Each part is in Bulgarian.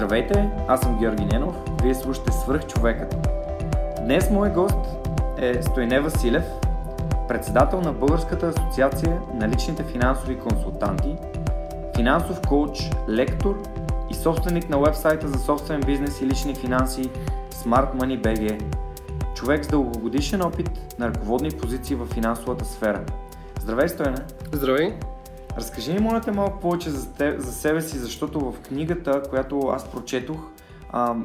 Здравейте, аз съм Георги Ненов, вие слушате Свърх човекът. Днес мой гост е Стойне Василев, председател на Българската асоциация на личните финансови консултанти, финансов коуч, лектор и собственик на вебсайта за собствен бизнес и лични финанси Smart Money BG. Човек с дългогодишен опит на ръководни позиции в финансовата сфера. Здравей, Стойне! Здравей! Разкажи ми, моля те, малко повече за, те, за себе си, защото в книгата, която аз прочетох, а,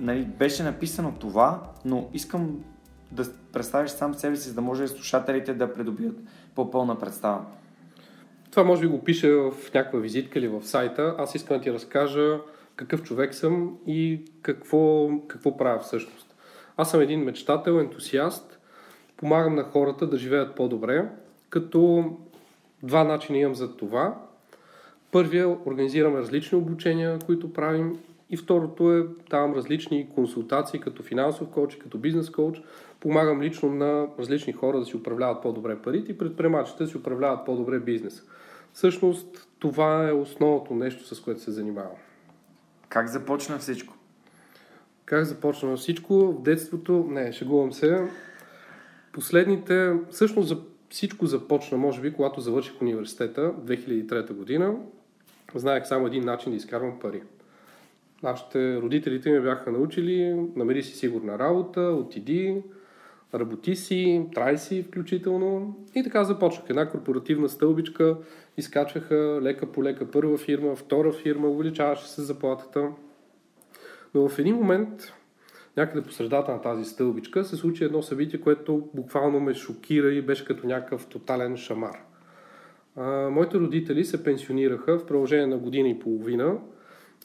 нали, беше написано това, но искам да представиш сам себе си, за да може слушателите да придобият по-пълна представа. Това може би го пише в някаква визитка или в сайта. Аз искам да ти разкажа какъв човек съм и какво, какво правя всъщност. Аз съм един мечтател, ентусиаст, помагам на хората да живеят по-добре, като Два начина имам за това. Първия, организираме различни обучения, които правим. И второто е, давам различни консултации като финансов коуч, като бизнес коуч. Помагам лично на различни хора да си управляват по-добре парите и предприемачите да си управляват по-добре бизнес. Всъщност, това е основното нещо, с което се занимавам. Как започна всичко? Как започна всичко? В детството, не, шегувам се. Последните, всъщност за всичко започна, може би, когато завърших университета 2003 година. Знаех само един начин да изкарвам пари. Нашите родителите ми бяха научили, намери си сигурна работа, отиди, работи си, трай си включително. И така започнах една корпоративна стълбичка, изкачваха лека по лека първа фирма, втора фирма, увеличаваше се заплатата. Но в един момент някъде по средата на тази стълбичка се случи едно събитие, което буквално ме шокира и беше като някакъв тотален шамар. А, моите родители се пенсионираха в продължение на година и половина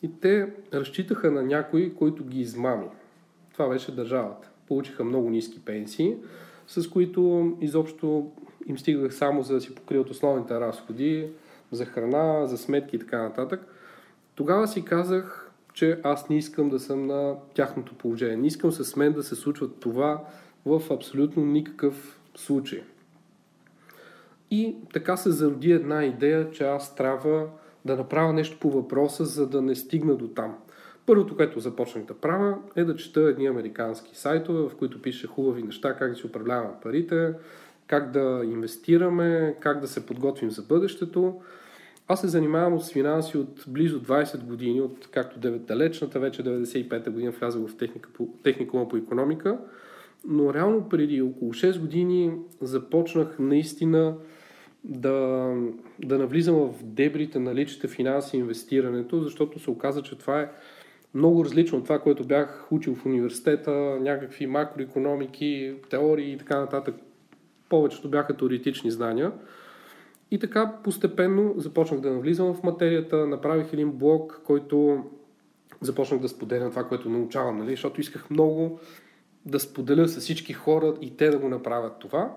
и те разчитаха на някой, който ги измами. Това беше държавата. Получиха много ниски пенсии, с които изобщо им стигах само за да си покрият основните разходи за храна, за сметки и така нататък. Тогава си казах, че аз не искам да съм на тяхното положение. Не искам с мен да се случва това в абсолютно никакъв случай. И така се зароди една идея, че аз трябва да направя нещо по въпроса, за да не стигна до там. Първото, което започнах да правя, е да чета едни американски сайтове, в които пише хубави неща, как да си управляваме парите, как да инвестираме, как да се подготвим за бъдещето. Аз се занимавам с финанси от близо 20 години, от както далечната, вече 95-та година влязах в техника, техникума по економика, но реално преди около 6 години започнах наистина да, да навлизам в дебрите на личните финанси и инвестирането, защото се оказа, че това е много различно от това, което бях учил в университета, някакви макроекономики, теории и така нататък. Повечето бяха теоретични знания. И така постепенно започнах да навлизам в материята, направих един блог, който започнах да споделям това, което научавам, нали? защото исках много да споделя с всички хора и те да го направят това.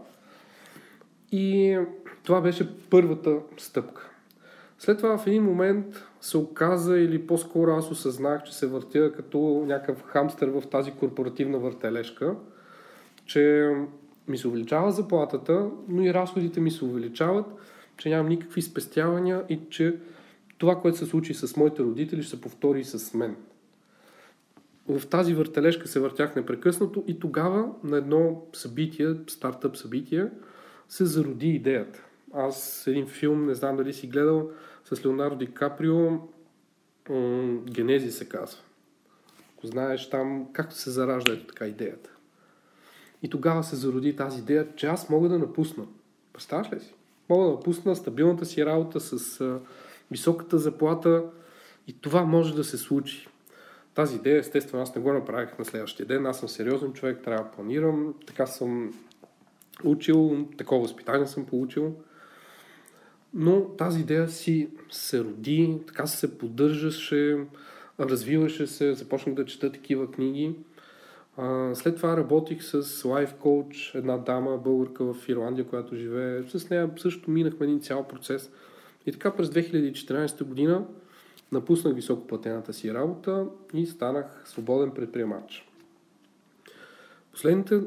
И това беше първата стъпка. След това в един момент се оказа или по-скоро аз осъзнах, че се въртя като някакъв хамстер в тази корпоративна въртележка, че ми се увеличава заплатата, но и разходите ми се увеличават че нямам никакви спестявания и че това, което се случи с моите родители, ще се повтори и с мен. В тази въртележка се въртях непрекъснато и тогава на едно събитие, стартъп събитие, се зароди идеята. Аз един филм, не знам дали си гледал, с Леонардо Ди Каприо, Генези се казва. Ако знаеш там както се заражда ето така идеята. И тогава се зароди тази идея, че аз мога да напусна. Представяш ли си? Мога да напусна стабилната си работа с а, високата заплата и това може да се случи. Тази идея, естествено, аз не го направих на следващия ден. Аз съм сериозен човек, трябва да планирам. Така съм учил, такова възпитание съм получил. Но тази идея си се роди, така се поддържаше. развиваше се, започнах да чета такива книги. След това работих с Life Coach, една дама, българка в Ирландия, която живее. С нея също минахме един цял процес. И така през 2014 година напуснах високоплатената си работа и станах свободен предприемач. Последните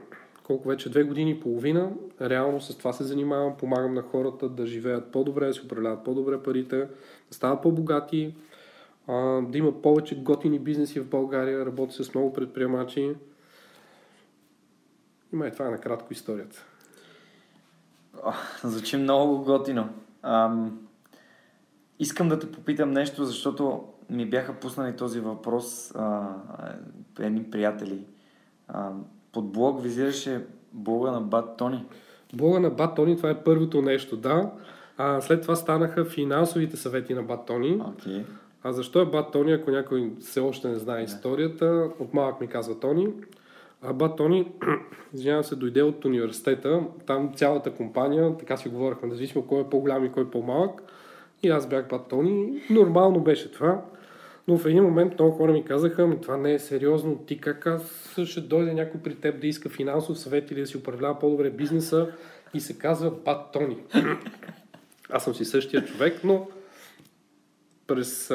колко вече две години и половина, реално с това се занимавам, помагам на хората да живеят по-добре, да си управляват по-добре парите, да стават по-богати, да има повече готини бизнеси в България, работя с много предприемачи. Има и това е накратко историята. О, звучи много готино. Ам, искам да те попитам нещо, защото ми бяха пуснали този въпрос а, едни приятели. А, под блог визираше блога на Бат Тони. Блога на Бат Тони, това е първото нещо, да. А, след това станаха финансовите съвети на Бат Тони. Okay. А защо е Бат Тони, ако някой все още не знае историята? От малък ми казва Тони. А Бат Тони, извинявам се, дойде от университета. Там цялата компания, така си говорихме, независимо кой е по-голям и кой е по-малък. И аз бях Бат Тони. Нормално беше това. Но в един момент много хора ми казаха, ми това не е сериозно, ти как аз ще дойде някой при теб да иска финансов съвет или да си управлява по-добре бизнеса и се казва Бат Тони. аз съм си същия човек, но през а,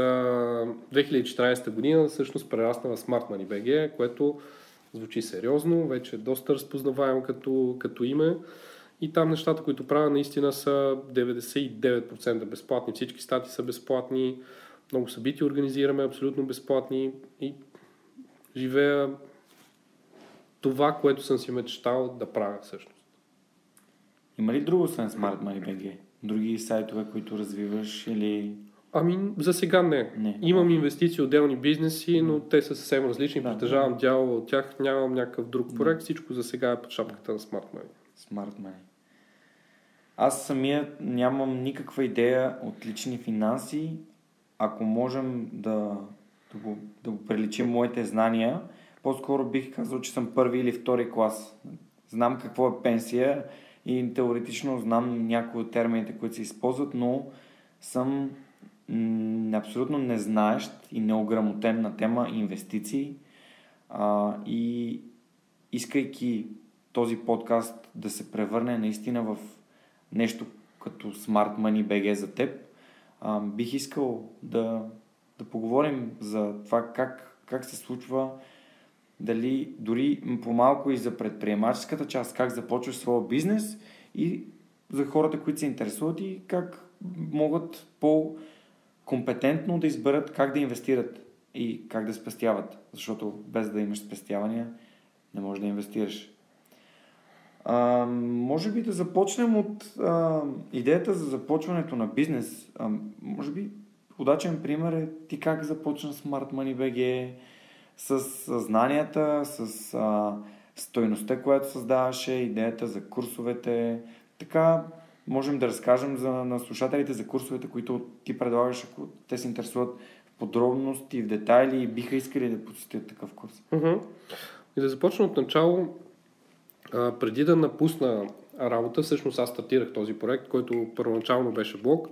2014 година всъщност прерасна в Smart Money BG, което звучи сериозно, вече е доста разпознаваемо като, като име. И там нещата, които правя, наистина са 99% безплатни. Всички стати са безплатни, много събития организираме абсолютно безплатни и живея това, което съм си мечтал да правя всъщност. Има ли друго освен Smart Money BG? Други сайтове, които развиваш или Ами, за сега не. не. Имам инвестиции в отделни бизнеси, но те са съвсем различни. Да, Притежавам да. дял от тях, нямам някакъв друг проект. Всичко за сега е под шапката на Smart Money. Smart Money. Аз самия нямам никаква идея от лични финанси. Ако можем да, да, го, да го приличим моите знания, по-скоро бих казал, че съм първи или втори клас. Знам какво е пенсия и теоретично знам някои от термините, които се използват, но съм абсолютно незнаещ и неограмотен на тема инвестиции. А, и искайки този подкаст да се превърне наистина в нещо като Smart Money BG за теб, а, бих искал да, да поговорим за това как, как се случва дали дори по-малко и за предприемаческата част, как започваш своя бизнес и за хората, които се интересуват и как могат по- компетентно да изберат как да инвестират и как да спестяват. Защото без да имаш спестявания не можеш да инвестираш. А, може би да започнем от а, идеята за започването на бизнес. А, може би удачен пример е ти как започна Smart Money BG с, знанията, с а, стойността, която създаваше, идеята за курсовете. Така можем да разкажем за, на слушателите за курсовете, които ти предлагаш, ако те се интересуват в подробности, в детайли и биха искали да посетят такъв курс. Uh-huh. И да започна от начало, а, преди да напусна работа, всъщност аз стартирах този проект, който първоначално беше блог.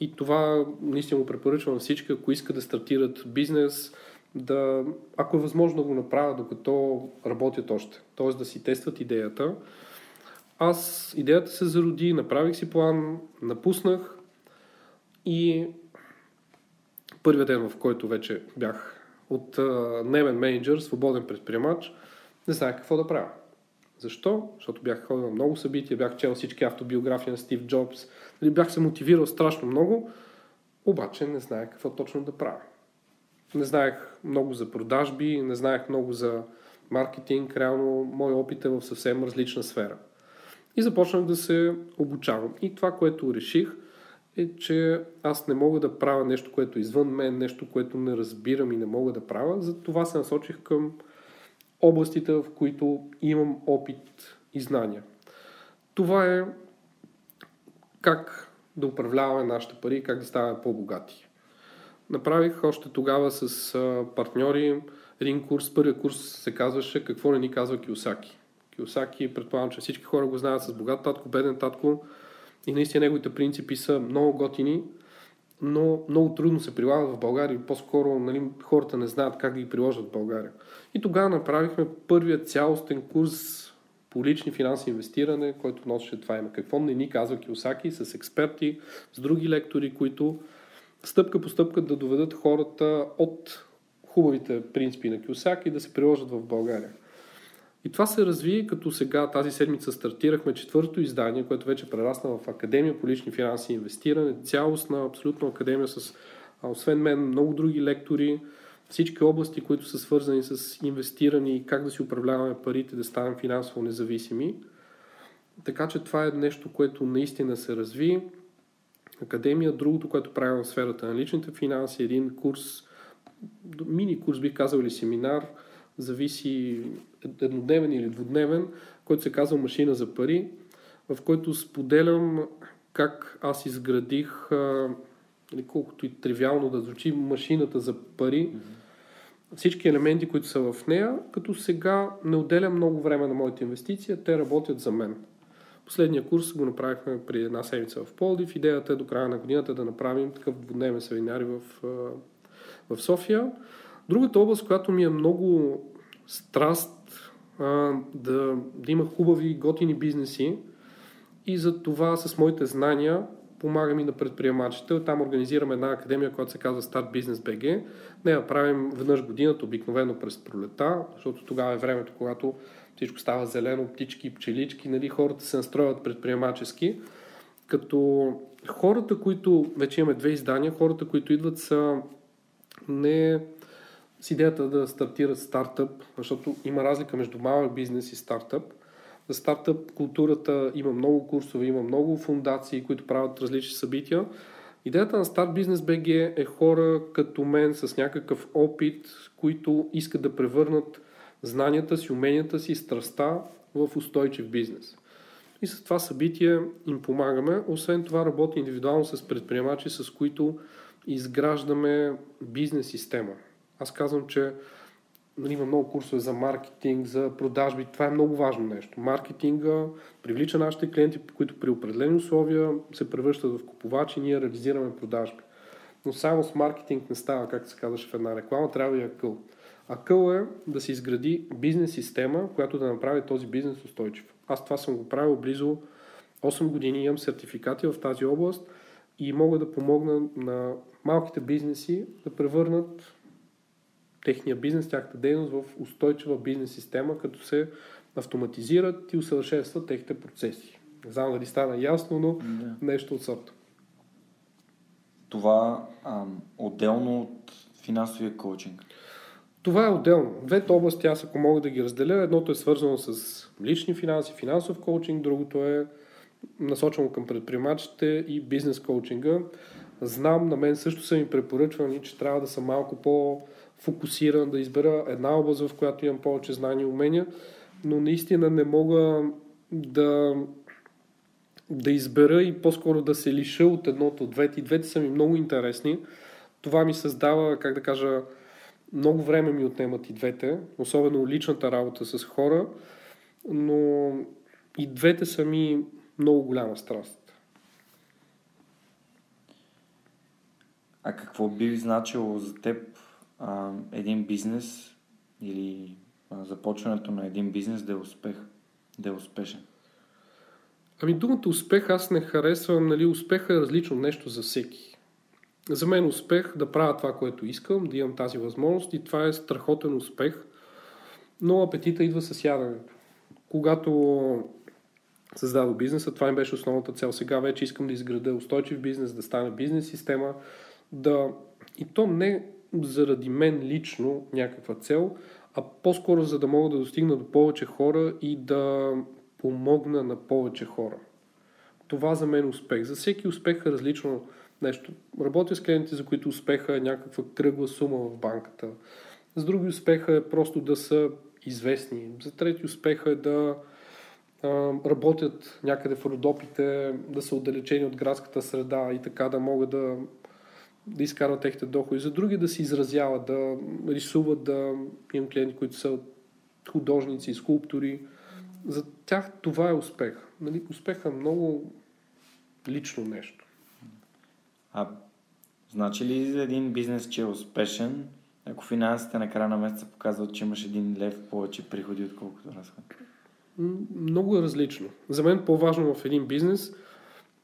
И това наистина го препоръчвам всички, ако искат да стартират бизнес, да, ако е възможно да го направят докато работят още. Тоест да си тестват идеята аз идеята се зароди, направих си план, напуснах и първият ден, в който вече бях от немен менеджер, свободен предприемач, не знаех какво да правя. Защо? Защото бях ходил на много събития, бях чел всички автобиографии на Стив Джобс, нали, бях се мотивирал страшно много, обаче не знаех какво точно да правя. Не знаех много за продажби, не знаех много за маркетинг, реално мой опит е в съвсем различна сфера – и започнах да се обучавам. И това, което реших, е, че аз не мога да правя нещо, което е извън мен, нещо, което не разбирам и не мога да правя. Затова се насочих към областите, в които имам опит и знания. Това е как да управляваме нашите пари, как да ставаме по-богати. Направих още тогава с партньори един курс. Първият курс се казваше Какво не ни казва Киосаки. Киосаки, предполагам, че всички хора го знаят с богат татко, беден татко и наистина неговите принципи са много готини но много трудно се прилагат в България. По-скоро нали, хората не знаят как да ги приложат в България. И тогава направихме първият цялостен курс по лични финанси инвестиране, който носеше това име. Какво не ни казва Киосаки с експерти, с други лектори, които стъпка по стъпка да доведат хората от хубавите принципи на Киосаки да се приложат в България. И това се разви, като сега тази седмица стартирахме четвърто издание, което вече прерасна в Академия по лични финанси и инвестиране, цялостна абсолютно академия с, освен мен, много други лектори, всички области, които са свързани с инвестиране и как да си управляваме парите, да станем финансово независими. Така че това е нещо, което наистина се разви. Академия, другото, което правим в сферата на личните финанси, един курс, мини курс бих казал или семинар, зависи еднодневен или двудневен, който се казва Машина за пари, в който споделям как аз изградих, нали, колкото и тривиално да звучи, машината за пари, всички елементи, които са в нея, като сега не отделям много време на моите инвестиции, те работят за мен. Последния курс го направихме преди една седмица в Полдив. Идеята е до края на годината да направим такъв двудневен семинар в, в София. Другата област, която ми е много страст а, да, да има хубави, готини бизнеси и за това с моите знания помагам и на предприемачите. Там организираме една академия, която се казва Start Business BG. Не я правим веднъж годината, обикновено през пролета, защото тогава е времето, когато всичко става зелено, птички, пчелички, нали, хората се настроят предприемачески. Като хората, които, вече имаме две издания, хората, които идват са не с идеята да стартират стартъп, защото има разлика между малък бизнес и стартъп. За стартъп културата има много курсове, има много фундации, които правят различни събития. Идеята на Start Business BG е хора като мен с някакъв опит, които искат да превърнат знанията си, уменията си, страста в устойчив бизнес. И с това събитие им помагаме. Освен това работи индивидуално с предприемачи, с които изграждаме бизнес система. Аз казвам, че нали, има много курсове за маркетинг, за продажби. Това е много важно нещо. Маркетинга привлича нашите клиенти, които при определени условия се превръщат в купувачи и ние реализираме продажби. Но само с маркетинг не става, както се казваше в една реклама, трябва и акъл. Акъл е да се изгради бизнес система, която да направи този бизнес устойчив. Аз това съм го правил близо 8 години, имам сертификати в тази област и мога да помогна на малките бизнеси да превърнат техния бизнес, тяхната дейност в устойчива бизнес система, като се автоматизират и усъвършенстват техните процеси. Не знам дали стана ясно, но да. нещо от сорта. Това а, отделно от финансовия коучинг? Това е отделно. Двете области, аз ако мога да ги разделя, едното е свързано с лични финанси, финансов коучинг, другото е насочено към предприемачите и бизнес коучинга. Знам, на мен също са ми препоръчвани, че трябва да съм малко по- фокусиран, да избера една област, в която имам повече знания и умения, но наистина не мога да, да избера и по-скоро да се лиша от едното от двете. И двете са ми много интересни. Това ми създава, как да кажа, много време ми отнемат и двете, особено личната работа с хора, но и двете са ми много голяма страст. А какво би значило за теб а, един бизнес или а, започването на един бизнес да е успех, да е успешен? Ами думата успех аз не харесвам, нали, успеха е различно нещо за всеки. За мен успех да правя това, което искам, да имам тази възможност и това е страхотен успех, но апетита идва с яденето. Когато създадох бизнеса, това им беше основната цел. Сега вече искам да изграда устойчив бизнес, да стане бизнес система, да... и то не заради мен лично някаква цел, а по-скоро за да мога да достигна до повече хора и да помогна на повече хора. Това за мен е успех. За всеки успех е различно нещо. Работя с клиенти, за които успеха е някаква кръгла сума в банката. За други успеха е просто да са известни. За трети успеха е да работят някъде в Родопите, да са отдалечени от градската среда и така да могат да да изкарват техните доходи, за други да се изразяват, да рисуват, да имам клиенти, които са художници, скулптори. За тях това е успех. Нали? Успех е много лично нещо. А Значи ли един бизнес, че е успешен, ако финансите на края на месеца показват, че имаш един лев повече приходи, отколкото разходи? Много е различно. За мен по-важно в един бизнес,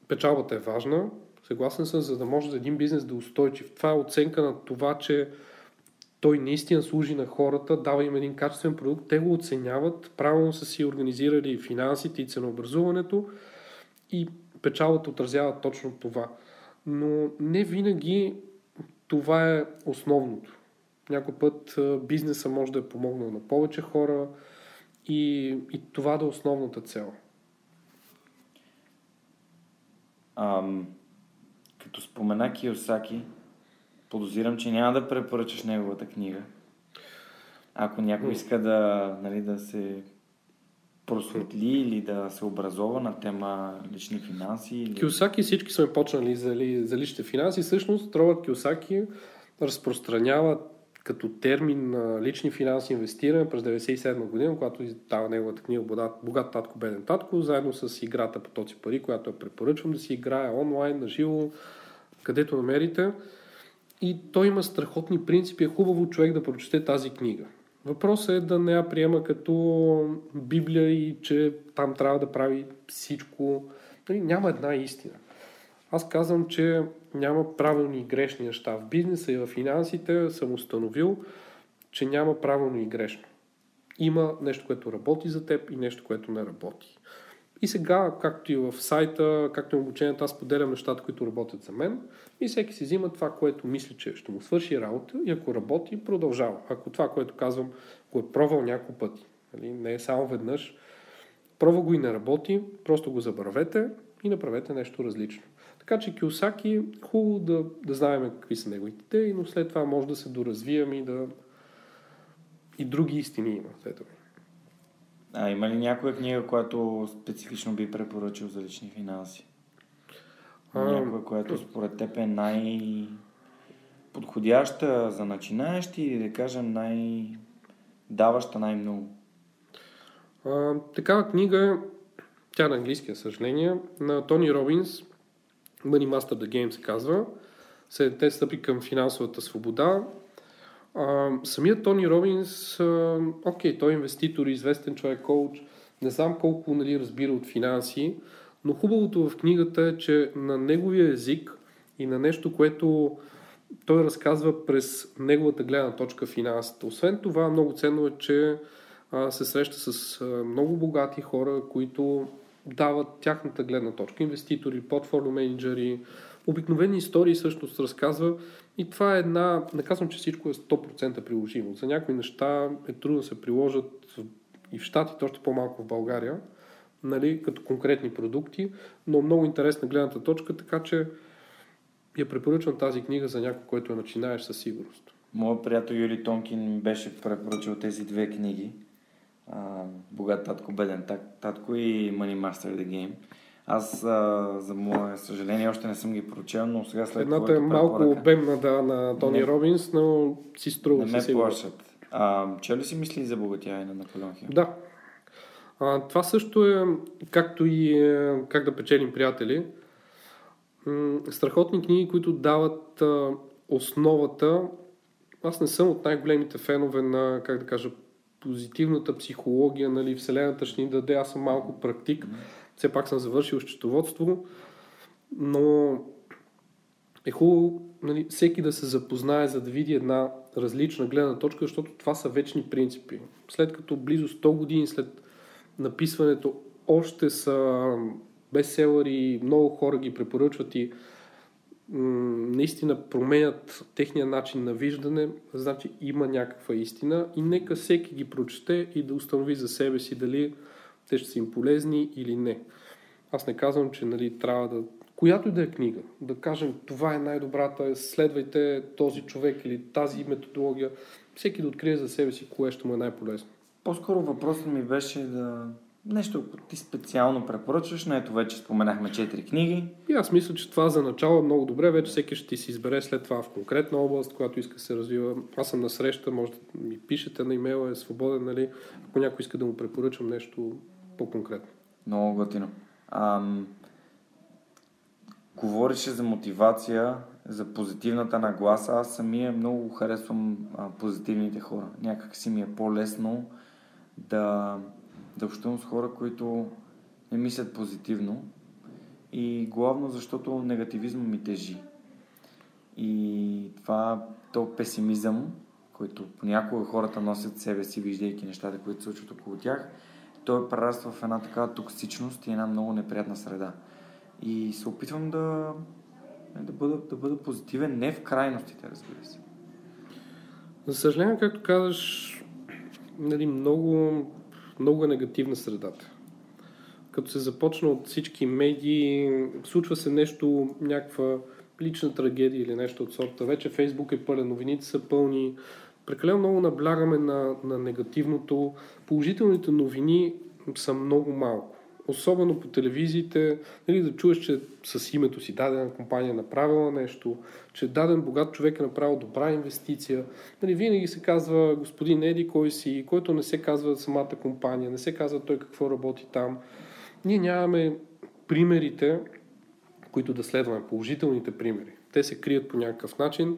печалбата е важна, съгласен съм, за да може за един бизнес да е устойчив. Това е оценка на това, че той наистина служи на хората, дава им един качествен продукт, те го оценяват, правилно са си организирали финансите и ценообразуването и печалбата отразява точно това. Но не винаги това е основното. Някой път бизнеса може да е помогнал на повече хора и, и това да е основната цел. Ам, като спомена Киосаки, подозирам, че няма да препоръчаш неговата книга. Ако някой иска да, нали, да се просветли или да се образова на тема лични финанси. Или... Киосаки всички сме почнали за, за личните финанси. Всъщност, Робърт Киосаки разпространява като термин на лични финанси инвестиране през 1997 година, когато издава неговата книга Богат, Богат татко, беден татко, заедно с играта по този пари, която я препоръчвам да си играе онлайн, на живо, където намерите. И той има страхотни принципи. Е хубаво човек да прочете тази книга. Въпросът е да не я приема като Библия и че там трябва да прави всичко. Нали, няма една истина. Аз казвам, че няма правилни и грешни неща. В бизнеса и в финансите съм установил, че няма правилно и грешно. Има нещо, което работи за теб и нещо, което не работи. И сега, както и в сайта, както и в обучението, аз поделям нещата, които работят за мен и всеки си взима това, което мисли, че ще му свърши работа и ако работи, продължава. Ако това, което казвам, го е пробвал няколко пъти, нали, не е само веднъж, пробва го и не работи, просто го забравете и направете нещо различно. Така че Киосаки, хубаво да, да знаем какви са неговите идеи, но след това може да се доразвием и да и други истини има след това. А има ли някоя книга, която специфично би препоръчал за лични финанси? Някоя, която според теб е най- подходяща за начинаещи или да кажем най- даваща най-много? А, такава книга, тя е на английски, съжаление, на Тони Робинс, Money Master the Game се казва. Седемте стъпи към финансовата свобода. Самият Тони Робинс, окей, той е инвеститор, известен човек, коуч, не знам колко нали, разбира от финанси, но хубавото в книгата е, че на неговия език и на нещо, което той разказва през неговата гледна точка финансите. Освен това, много ценно е, че а, се среща с а, много богати хора, които дават тяхната гледна точка. Инвеститори, портфолио менеджери, обикновени истории всъщност разказва и това е една, не казвам, че всичко е 100% приложимо. За някои неща е трудно да се приложат и в Штатите, още по-малко в България, нали, като конкретни продукти, но много интересна гледната точка, така че я препоръчвам тази книга за някой, който е начинаеш със сигурност. Моят приятел Юли Тонкин беше препоръчал тези две книги. Богат татко, беден татко и Money Master the Game. Аз, а, за мое съжаление, още не съм ги прочел, но сега след Едната е малко препоръка... обемна, да, на Тони не, Робинс, но си струва. Не ме плашат. А, че ли си мисли за богатяване на Наполеон Хил? Да. А, това също е, както и е, как да печелим приятели. М- страхотни книги, които дават а, основата. Аз не съм от най-големите фенове на, как да кажа, позитивната психология, нали, Вселената ще ни даде, аз съм малко практик. Mm-hmm все пак съм завършил счетоводство, но е хубаво нали, всеки да се запознае, за да види една различна гледна точка, защото това са вечни принципи. След като близо 100 години след написването още са бестселъри, много хора ги препоръчват и наистина променят техния начин на виждане, значи има някаква истина и нека всеки ги прочете и да установи за себе си дали те ще са им полезни или не. Аз не казвам, че нали, трябва да... Която и да е книга, да кажем това е най-добрата, следвайте този човек или тази методология, всеки да открие за себе си кое ще му е най-полезно. По-скоро въпросът ми беше да нещо ти специално препоръчваш, но ето вече споменахме четири книги. И аз мисля, че това за начало е много добре, вече всеки ще ти си избере след това в конкретна област, която иска да се развива. Аз съм на среща, може да ми пишете на имейла, е свободен, нали, ако някой иска да му препоръчам нещо по-конкретно. Много готино. Ам, говореше за мотивация за позитивната нагласа. Аз самия много харесвам а, позитивните хора. Някак си ми е по-лесно да, да общувам с хора, които не мислят позитивно. И главно защото негативизма ми тежи. И това, то песимизъм, който понякога хората носят себе си, виждайки нещата, които се случват около тях, той прераства в една такава токсичност и една много неприятна среда. И се опитвам да, да, бъда, да бъда позитивен, не в крайностите, разбира се. За съжаление, както казваш, нали, много, много е негативна средата. Като се започна от всички медии, случва се нещо, някаква лична трагедия или нещо от сорта. Вече Фейсбук е пълен, новините са пълни. Прекалено много наблягаме на, на негативното. Положителните новини са много малко. Особено по телевизиите, нали, да чуеш, че с името си дадена компания е направила нещо, че даден богат човек е направил добра инвестиция. Нали, винаги се казва господин Еди кой си, който не се казва самата компания, не се казва той какво работи там. Ние нямаме примерите, които да следваме, положителните примери. Те се крият по някакъв начин.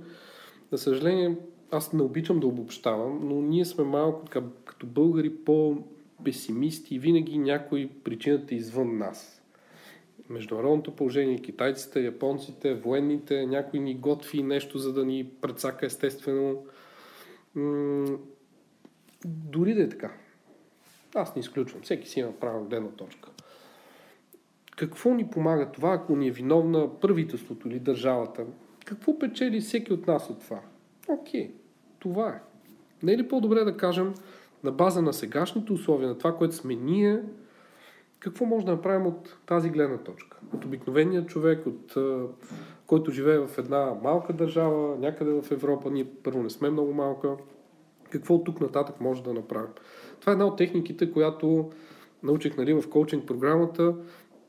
За съжаление, аз не обичам да обобщавам, но ние сме малко така, като българи по-песимисти и винаги някой причината е извън нас. Международното положение, китайците, японците, военните, някой ни готви нещо, за да ни предсака естествено. М- дори да е така. Аз не изключвам. Всеки си има право гледна точка. Какво ни помага това, ако ни е виновна правителството или държавата? Какво печели всеки от нас от това? Окей, това е. Не е ли по-добре да кажем на база на сегашните условия, на това, което сме ние, какво може да направим от тази гледна точка? От обикновения човек, от, който живее в една малка държава, някъде в Европа, ние първо не сме много малка, какво от тук нататък може да направим? Това е една от техниките, която научих нали, в коучинг програмата.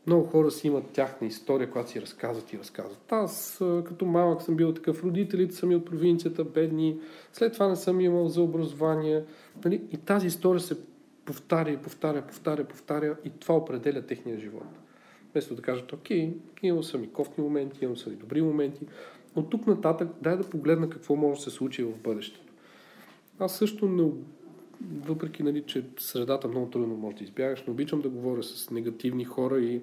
Много хора си имат тяхна история, която си разказват и разказват. Аз като малък съм бил такъв, родителите са ми от провинцията, бедни, след това не съм имал за образование. Нали? И тази история се повтаря и повтаря, повтаря, повтаря и това определя техния живот. Вместо да кажат, окей, имал съм и кофни моменти, имал съм и добри моменти, от тук нататък дай да погледна какво може да се случи в бъдещето. Аз също не въпреки, нали, че средата много трудно може да избягаш, но обичам да говоря с негативни хора и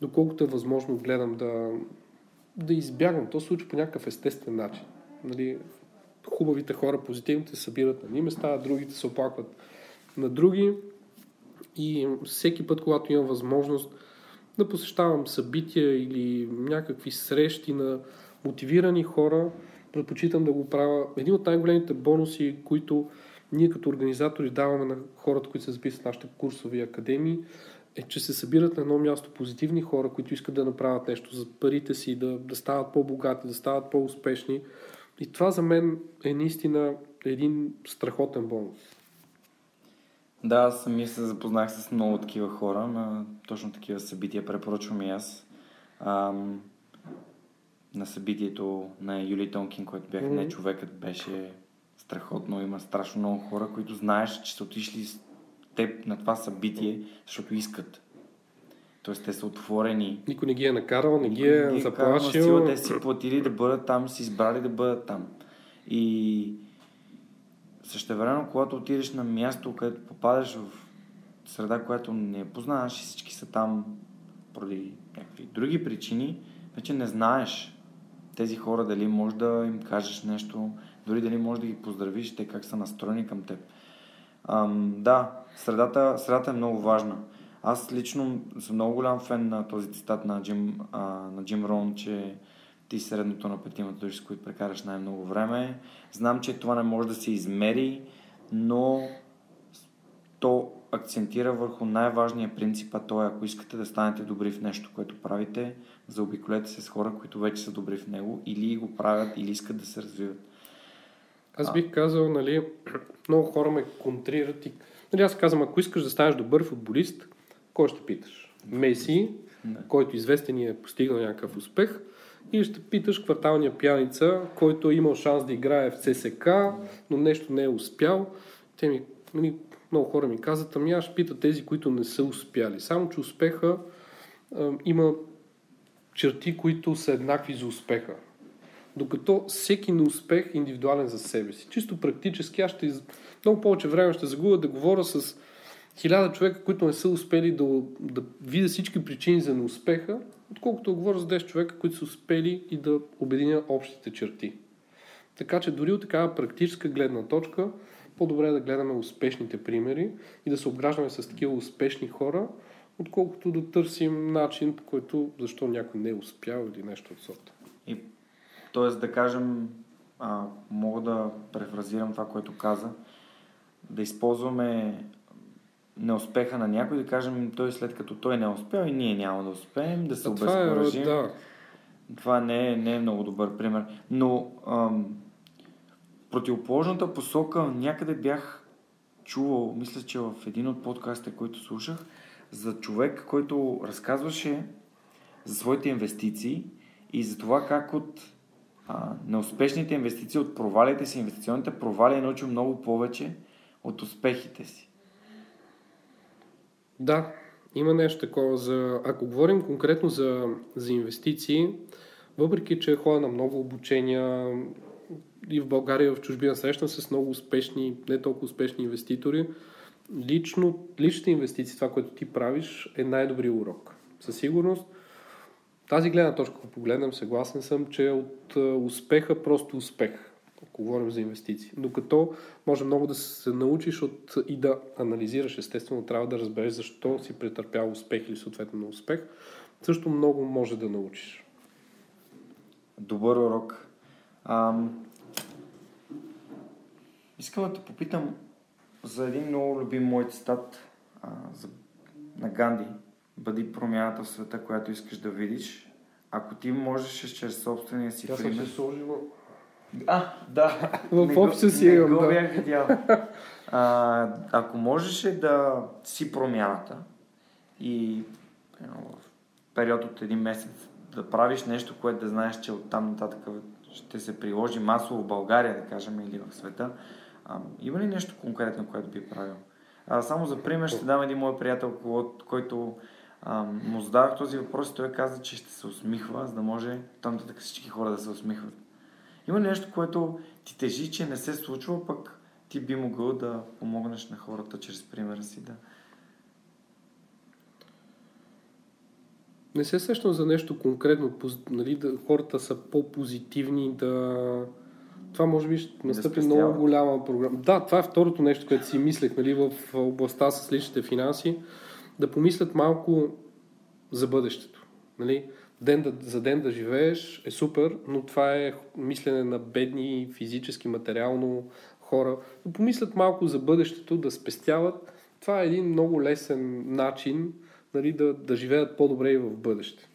доколкото е възможно гледам да, да избягам. То се случва по някакъв естествен начин. Нали, хубавите хора, позитивните събират на едни места, другите се оплакват на други. И всеки път, когато имам възможност да посещавам събития или някакви срещи на мотивирани хора, предпочитам да го правя. Един от най-големите бонуси, които ние като организатори даваме на хората, които се записват в нашите курсови академии, е, че се събират на едно място позитивни хора, които искат да направят нещо за парите си, да, да стават по-богати, да стават по-успешни. И това за мен е наистина един страхотен бонус. Да, аз самия се запознах с много такива хора на точно такива събития. Препоръчвам и аз. Ам, на събитието на Юли Тонкин, който бях mm-hmm. не човекът, беше страхотно. Има страшно много хора, които знаеш, че са отишли с теб на това събитие, защото искат. Тоест те са отворени. Никой не ги е накарал, не ги е, е заплашил. Сила, те си платили да бъдат там, си избрали да бъдат там. И същевременно, когато отидеш на място, където попадаш в среда, която не познаваш и всички са там поради някакви други причини, вече не знаеш тези хора дали може да им кажеш нещо, дори дали можеш да ги поздравиш, те как са настроени към теб. Ам, да, средата, средата е много важна. Аз лично съм много голям фен на този цитат на Джим, а, на Джим Рон, че ти средното на петимата души, с които прекараш най-много време. Знам, че това не може да се измери, но то акцентира върху най-важния принцип, а то е ако искате да станете добри в нещо, което правите, заобиколете се с хора, които вече са добри в него или го правят, или искат да се развиват. Аз бих казал, нали, много хора ме контрират и нали, аз казвам, ако искаш да станеш добър футболист, кой ще питаш? Меси, не. който известен и е постигнал някакъв успех, и ще питаш кварталния пияница, който е имал шанс да играе в ЦСК, но нещо не е успял. Те ми, нали, много хора ми казват, ами аз пита тези, които не са успяли. Само, че успеха а, има черти, които са еднакви за успеха. Докато всеки неуспех е индивидуален за себе си. Чисто практически аз ще много повече време ще загубя да говоря с хиляда човека, които не са успели да, да видят всички причини за неуспеха, отколкото да говоря с 10 човека, които са успели и да обединят общите черти. Така че дори от такава практическа гледна точка, по-добре е да гледаме успешните примери и да се обграждаме с такива успешни хора, отколкото да търсим начин, по който защо някой не е успял или нещо от сорта. Тоест да кажем, а, мога да префразирам това, което каза, да използваме неуспеха на някой, да кажем, той след като той не е успял и ние няма да успеем, да се обезкуражим. Това, е, да. това не, е, не е много добър пример. Но ам, противоположната посока някъде бях чувал, мисля, че в един от подкастите, който слушах, за човек, който разказваше за своите инвестиции и за това как от а, неуспешните инвестиции, от провалите си, инвестиционните провали е научил много повече от успехите си. Да, има нещо такова. За... Ако говорим конкретно за, за инвестиции, въпреки че ходя на много обучения и в България, в чужбина срещам с много успешни, не толкова успешни инвеститори, лично, личните инвестиции, това, което ти правиш, е най-добрият урок. Със сигурност, тази гледна точка, ако погледнем, съгласен съм, че от успеха просто успех ако говорим за инвестиции. Докато може много да се научиш от, и да анализираш, естествено, трябва да разбереш защо си претърпял успех или съответно на успех, също много може да научиш. Добър урок. Ам... Искам да те попитам за един много любим мой цитат а, за, на Ганди. Бъди промяната в света, която искаш да видиш. Ако ти можеш чрез собствения си Тя пример... съм се сложила а, да. В офиса си да. го бях видял. А, ако можеше да си промяната и в период от един месец да правиш нещо, което да знаеш, че оттам нататък ще се приложи масово в България, да кажем, или в света, а, има ли нещо конкретно, което би правил? А, само за пример ще дам един мой приятел, който а, му задавах този въпрос и той каза, че ще се усмихва, за да може там нататък всички хора да се усмихват. Има нещо, което ти тежи, че не се случва, пък ти би могъл да помогнеш на хората чрез примера си да... Не се сещам за нещо конкретно, нали, да, хората са по-позитивни, да... Това може би ще настъпи да много голяма програма. Да, това е второто нещо, което си мислех нали, в областта с личните финанси. Да помислят малко за бъдещето. Нали? ден да, за ден да живееш е супер, но това е мислене на бедни, физически, материално хора. Да помислят малко за бъдещето, да спестяват. Това е един много лесен начин нали, да, да живеят по-добре и в бъдеще.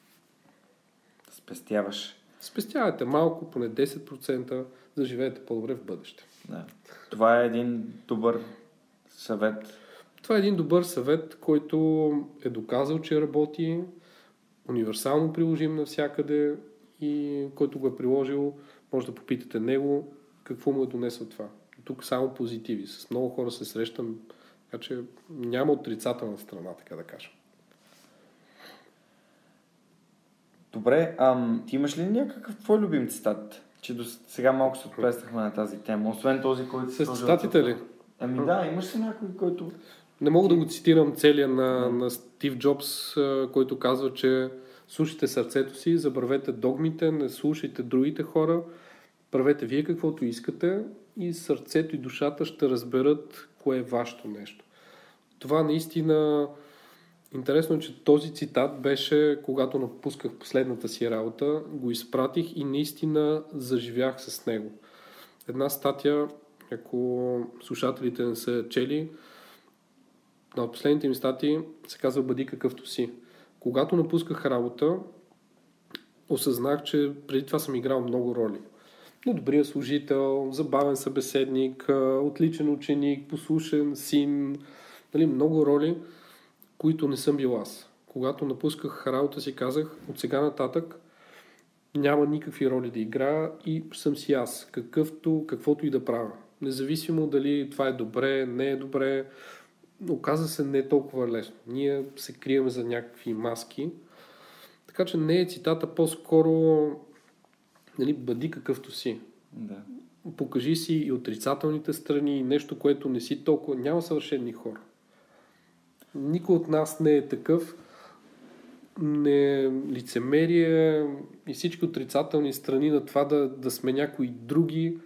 Спестяваш. Спестявате малко, поне 10%, да живеете по-добре в бъдеще. Да. Това е един добър съвет. Това е един добър съвет, който е доказал, че работи, универсално приложим навсякъде и който го е приложил, може да попитате него какво му е донесло това. Тук само позитиви. С много хора се срещам, така че няма отрицателна страна, така да кажа. Добре, ам, ти имаш ли някакъв твой любим цитат? Че до сега малко се отплестахме на тази тема, освен този, който... С цитатите ли? Ами да, имаш ли някой, който... Не мога да го цитирам целия на, на Стив Джобс, който казва, че слушайте сърцето си, забравете догмите, не слушайте другите хора, правете вие каквото искате и сърцето и душата ще разберат кое е вашето нещо. Това наистина... Интересно е, че този цитат беше, когато напусках последната си работа, го изпратих и наистина заживях с него. Една статия, ако слушателите не са чели, на последните ми статии се казва Бъди какъвто си. Когато напусках работа, осъзнах, че преди това съм играл много роли. Но добрия служител, забавен събеседник, отличен ученик, послушен син, нали, много роли, които не съм бил аз. Когато напусках работа си казах, от сега нататък няма никакви роли да играя и съм си аз, какъвто, каквото и да правя. Независимо дали това е добре, не е добре, оказа се не е толкова лесно. Ние се крием за някакви маски. Така че не е цитата, по-скоро нали, бъди какъвто си. Да. Покажи си и отрицателните страни, и нещо, което не си толкова... Няма съвършени хора. Никой от нас не е такъв. Не лицемерие и всички отрицателни страни на това да, да сме някои други,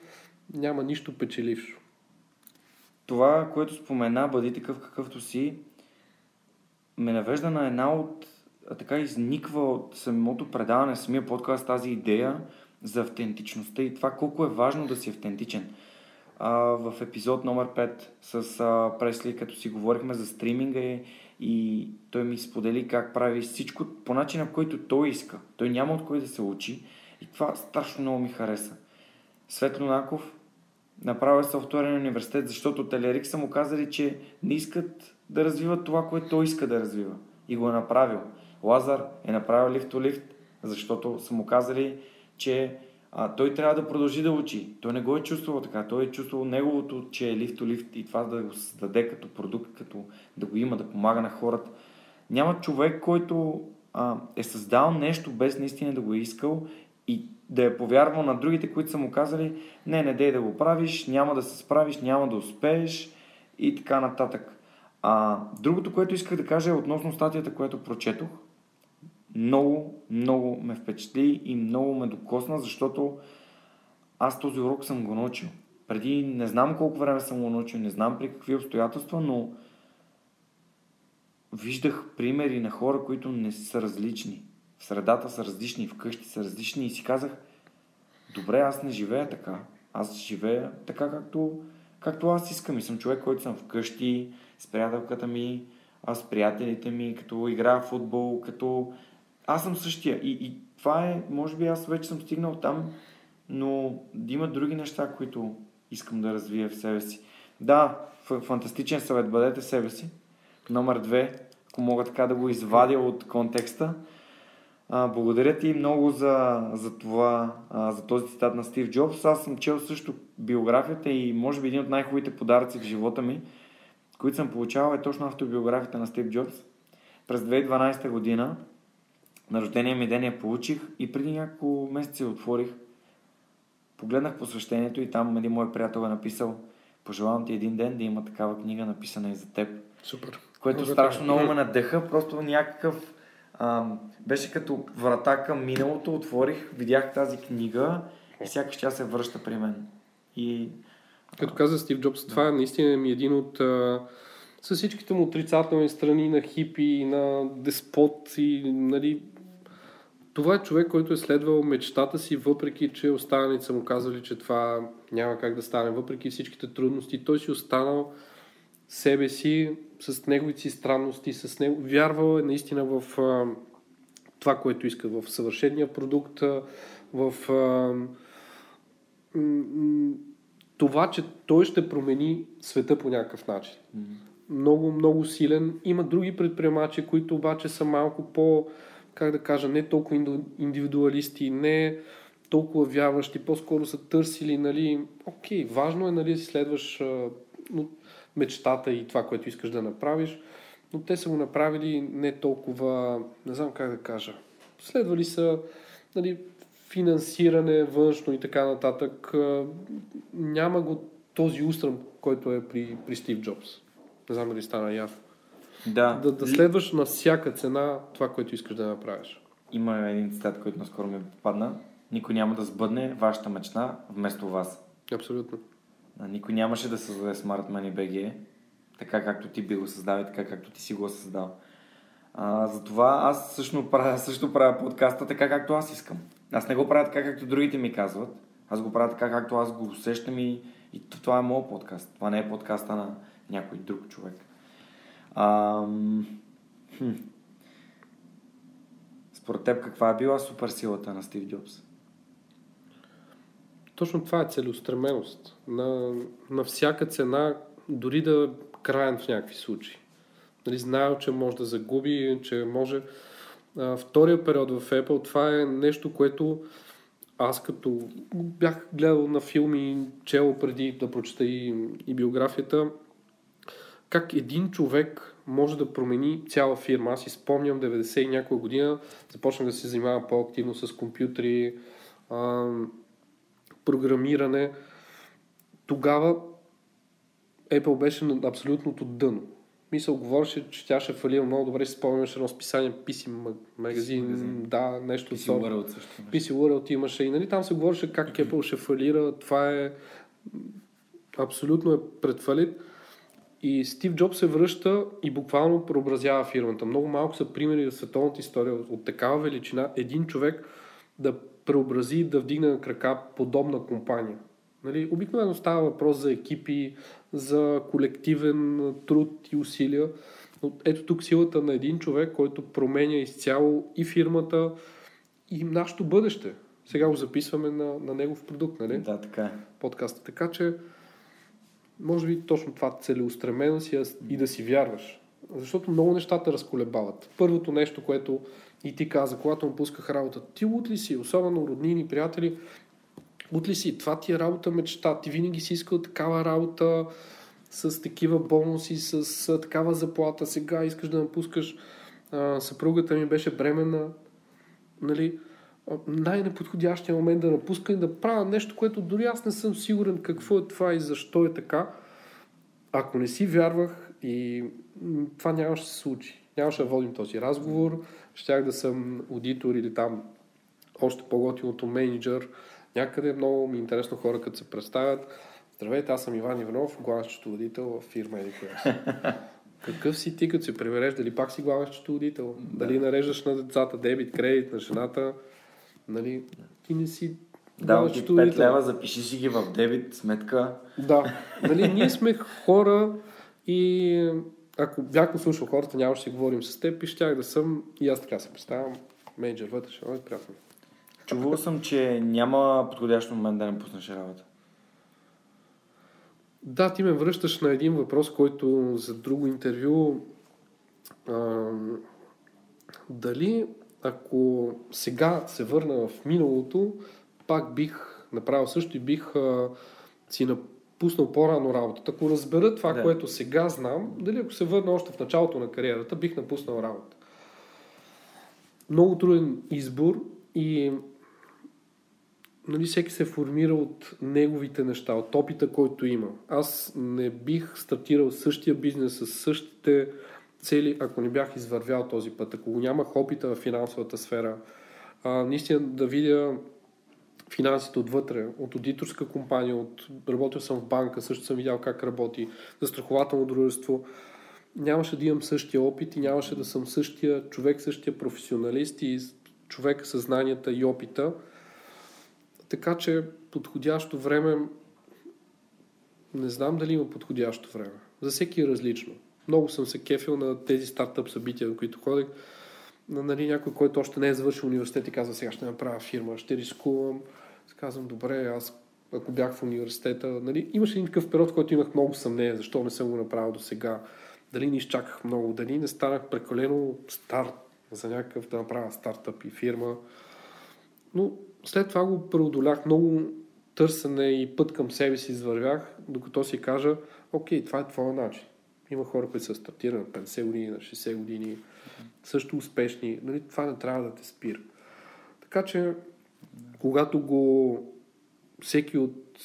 няма нищо печелившо. Това, което спомена, бъди такъв какъвто си, ме навежда на една от а, така изниква от самото предаване, самия подкаст, тази идея за автентичността и това колко е важно да си автентичен. А, в епизод номер 5 с а, Пресли, като си говорихме за стриминга и, и той ми сподели как прави всичко по начина, който той иска. Той няма от кой да се учи и това страшно много ми хареса. Светло Наков направя софтуерен университет, защото Телерик са му казали, че не искат да развиват това, което той иска да развива. И го е направил. Лазар е направил лифт лифт, защото са му казали, че а, той трябва да продължи да учи. Той не го е чувствал така. Той е чувствал неговото, че е лифт лифт и това да го създаде като продукт, като да го има, да помага на хората. Няма човек, който а, е създал нещо без наистина да го е искал и да е повярвал на другите, които са му казали, не, не дей да го правиш, няма да се справиш, няма да успееш и така нататък. А, другото, което исках да кажа е относно статията, която прочетох. Много, много ме впечатли и много ме докосна, защото аз този урок съм го научил. Преди не знам колко време съм го научил, не знам при какви обстоятелства, но виждах примери на хора, които не са различни. Средата са различни, вкъщи са различни и си казах, добре, аз не живея така. Аз живея така, както, както аз искам. И съм човек, който съм вкъщи, с приятелката ми, с приятелите ми, като играя в футбол, като... Аз съм същия. И, и това е, може би аз вече съм стигнал там, но да има други неща, които искам да развия в себе си. Да, фантастичен съвет, бъдете себе си. Номер две, ако мога така да го извадя от контекста. А, благодаря ти много за, за това, а, за този цитат на Стив Джобс. Аз съм чел също биографията и може би един от най-хубавите подаръци в живота ми – които съм получавал е точно автобиографията на Стив Джобс. През 2012 година на рождения ми ден я получих и преди няколко месеца я отворих. Погледнах посвещението и там един мой приятел е написал Пожелавам ти един ден да има такава книга написана и за теб. Супер. Което много страшно много ме надъха, просто някакъв... Беше като врата към миналото, отворих, видях тази книга и сякаш тя се връща при мен. И като каза Стив Джобс, това наистина ми е един от а, с всичките му отрицателни страни на хипи, на деспот и нали, това е човек, който е следвал мечтата си, въпреки че останалите са му казали, че това няма как да стане, въпреки всичките трудности. Той си останал себе си, с неговите си странности, с него. Вярвал е наистина в а, това, което иска, в съвършения продукт, в а, м- това, че той ще промени света по някакъв начин. Mm-hmm. Много, много силен. Има други предприемачи, които обаче са малко по, как да кажа, не толкова индивидуалисти, не толкова вярващи, по-скоро са търсили, нали, окей, важно е, нали, да си следваш ну, мечтата и това, което искаш да направиш, но те са го направили не толкова, не знам как да кажа, следвали са, нали, финансиране, външно и така нататък, няма го този устрем, който е при, при Стив Джобс. Не знам дали стана ясно. Да. да. Да следваш на всяка цена това, което искаш да направиш. Има един цитат, който наскоро ми попадна. Никой няма да сбъдне вашата мечта вместо вас. Абсолютно. Никой нямаше да създаде Smart Money BG, така както ти би го създал и така както ти си го създал. А, затова аз също правя, също правя подкаста така както аз искам. Аз не го правя така, както другите ми казват. Аз го правя така, както аз го усещам и, и това е моят подкаст. Това не е подкаста на някой друг човек. Ам... Хм. Според теб каква е била суперсилата на Стив Джобс? Точно това е целеустременост. На, на всяка цена, дори да краен в някакви случаи. Нали, знаел, че може да загуби, че може а, втория период в Apple, това е нещо, което аз като бях гледал на филми, чел преди да прочета и, и биографията, как един човек може да промени цяла фирма. Аз си спомням 90 и някоя година, започнах да се занимавам по-активно с компютри, а, програмиране. Тогава Apple беше на абсолютното дъно. Мисъл, говореше, че тя ще фалира много добре. Си спомняш едно списание PC магазин, магазин. да, нещо PC World също. имаше. PC World имаше и нали, там се говореше как Apple ще фалира. Това е абсолютно е предфалит. И Стив Джобс се връща и буквално преобразява фирмата. Много малко са примери в световната история от, от такава величина. Един човек да преобрази и да вдигне на крака подобна компания. Нали, обикновено става въпрос за екипи, за колективен труд и усилия. Но ето тук силата на един човек, който променя изцяло и фирмата, и нашето бъдеще. Сега го записваме на, на негов продукт, нали? Да, така е. Подкаста. Така че, може би точно това целеустремено си и да си вярваш. Защото много нещата разколебават. Първото нещо, което и ти каза, когато му пусках работа, ти лут ли си, особено роднини, приятели, лут ли си, това ти е работа мечта, ти винаги си искал такава работа, с такива бонуси, с такава заплата, сега искаш да напускаш. А, съпругата ми беше бременна, нали, най-неподходящия момент да напуска и да правя нещо, което дори аз не съм сигурен какво е това и защо е така. Ако не си вярвах и това нямаше да се случи. Нямаше да водим този разговор, щях да съм аудитор или там още по-готиното менеджер. Някъде много ми е интересно хора, като се представят. Здравейте, аз съм Иван Иванов, главен счетоводител в фирма или. Какъв си ти, като се прибереш, дали пак си главен счетоводител? Дали нареждаш на децата дебит, кредит, на жената? Нали, ти не си Да, ти 5 счетоводител. лева, запиши си ги в дебит, сметка. Да. Нали, ние сме хора и ако бях послушал хората, нямаше да говорим с теб и щях да съм, и аз така се представям, менеджер вътрешен, много приятно. Чувал съм, че няма подходящ момент да не пуснеш работа. Да, ти ме връщаш на един въпрос, който за друго интервю а, дали ако сега се върна в миналото, пак бих направил също и бих а, си напуснал по-рано работата. Ако разбера това, Да. което сега знам, дали ако се върна още в началото на кариерата, бих напуснал работа. Много труден избор и нали, всеки се формира от неговите неща, от опита, който има. Аз не бих стартирал същия бизнес с същите цели, ако не бях извървял този път, ако нямах опита в финансовата сфера. А, наистина да видя финансите отвътре, от аудиторска компания, от... работил съм в банка, също съм видял как работи, застрахователно дружество. Нямаше да имам същия опит и нямаше да съм същия човек, същия професионалист и човек със знанията и опита. Така че подходящо време, не знам дали има подходящо време. За всеки е различно. Много съм се кефил на тези стартъп събития, на които ходех. На, нали, някой, който още не е завършил университет и казва, сега ще направя фирма, ще рискувам. Аз казвам, добре, аз ако бях в университета, нали, имаше един такъв период, в който имах много съмнение, защо не съм го направил до сега. Дали не изчаках много, дали не станах прекалено стар за някакъв да направя стартъп и фирма. Но след това го преодолях много търсене и път към себе си извървях, докато си кажа, окей, това е твоя начин. Има хора, които са стартирани на 50 години, на 60 години, също успешни. Нали, това не трябва да те спира. Така че, когато го всеки от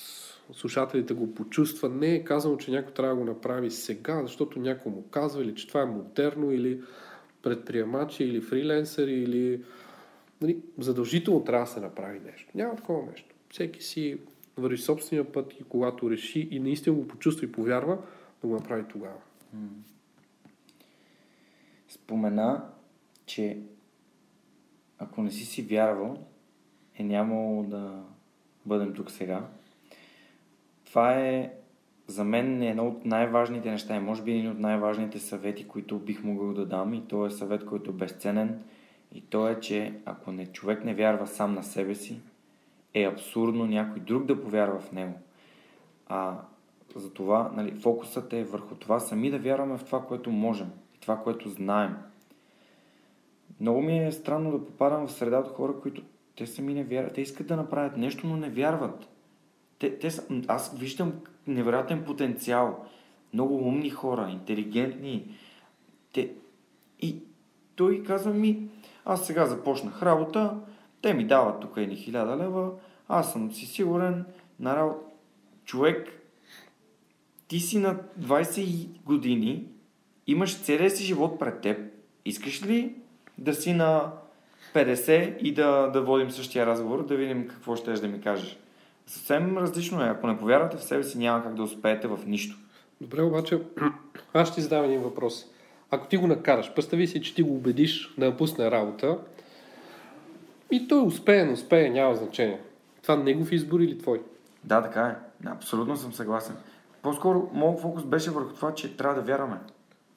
слушателите го почувства, не е казано, че някой трябва да го направи сега, защото някой му казва или че това е модерно, или предприемачи, или фриленсъри, или нали, задължително трябва да се направи нещо. Няма такова нещо. Всеки си върви собствения път и когато реши и наистина го почувства и повярва, да го направи тогава. Спомена, че ако не си си вярвал, е нямало да бъдем тук сега. Това е за мен е едно от най-важните неща и може би един от най-важните съвети, които бих могъл да дам и то е съвет, който е безценен и то е, че ако не, човек не вярва сам на себе си, е абсурдно някой друг да повярва в него. А затова нали, фокусът е върху това сами да вярваме в това, което можем и това, което знаем. Много ми е странно да попадам в среда от хора, които те сами не вярват. Те искат да направят нещо, но не вярват. Те, те са, аз виждам невероятен потенциал. Много умни хора, интелигентни. Те, и той казва ми, аз сега започнах работа, те ми дават тук едни хиляда лева, аз съм си сигурен на работа. Човек, ти си на 20 години, имаш целия си живот пред теб. Искаш ли да си на 50 и да, да водим същия разговор, да видим какво ще да ми кажеш? Съвсем различно е. Ако не повярвате в себе си, няма как да успеете в нищо. Добре, обаче, аз ще задам един въпрос. Ако ти го накараш, представи си, че ти го убедиш да напусне работа и той успее, не успее, няма значение. Това негов избор или твой? Да, така е. Абсолютно съм съгласен. По-скоро, моят фокус беше върху това, че трябва да вярваме.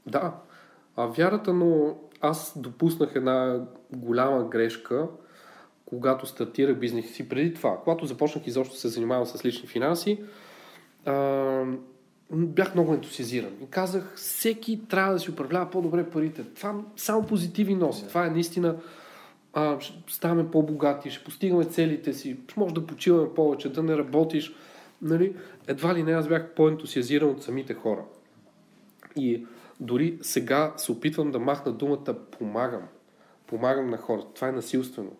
Да, а вярата, но аз допуснах една голяма грешка, когато стартирах бизнес си преди това. Когато започнах изобщо се занимавам с лични финанси, а, бях много ентусиазиран и казах, всеки трябва да си управлява по-добре парите. Това само позитиви носи. Това е наистина а, ще ставаме по-богати, ще постигаме целите си, може да почиваме повече, да не работиш. Нали? Едва ли не аз бях по-ентусиазиран от самите хора. И дори сега се опитвам да махна думата помагам. Помагам на хората. Това е насилствено.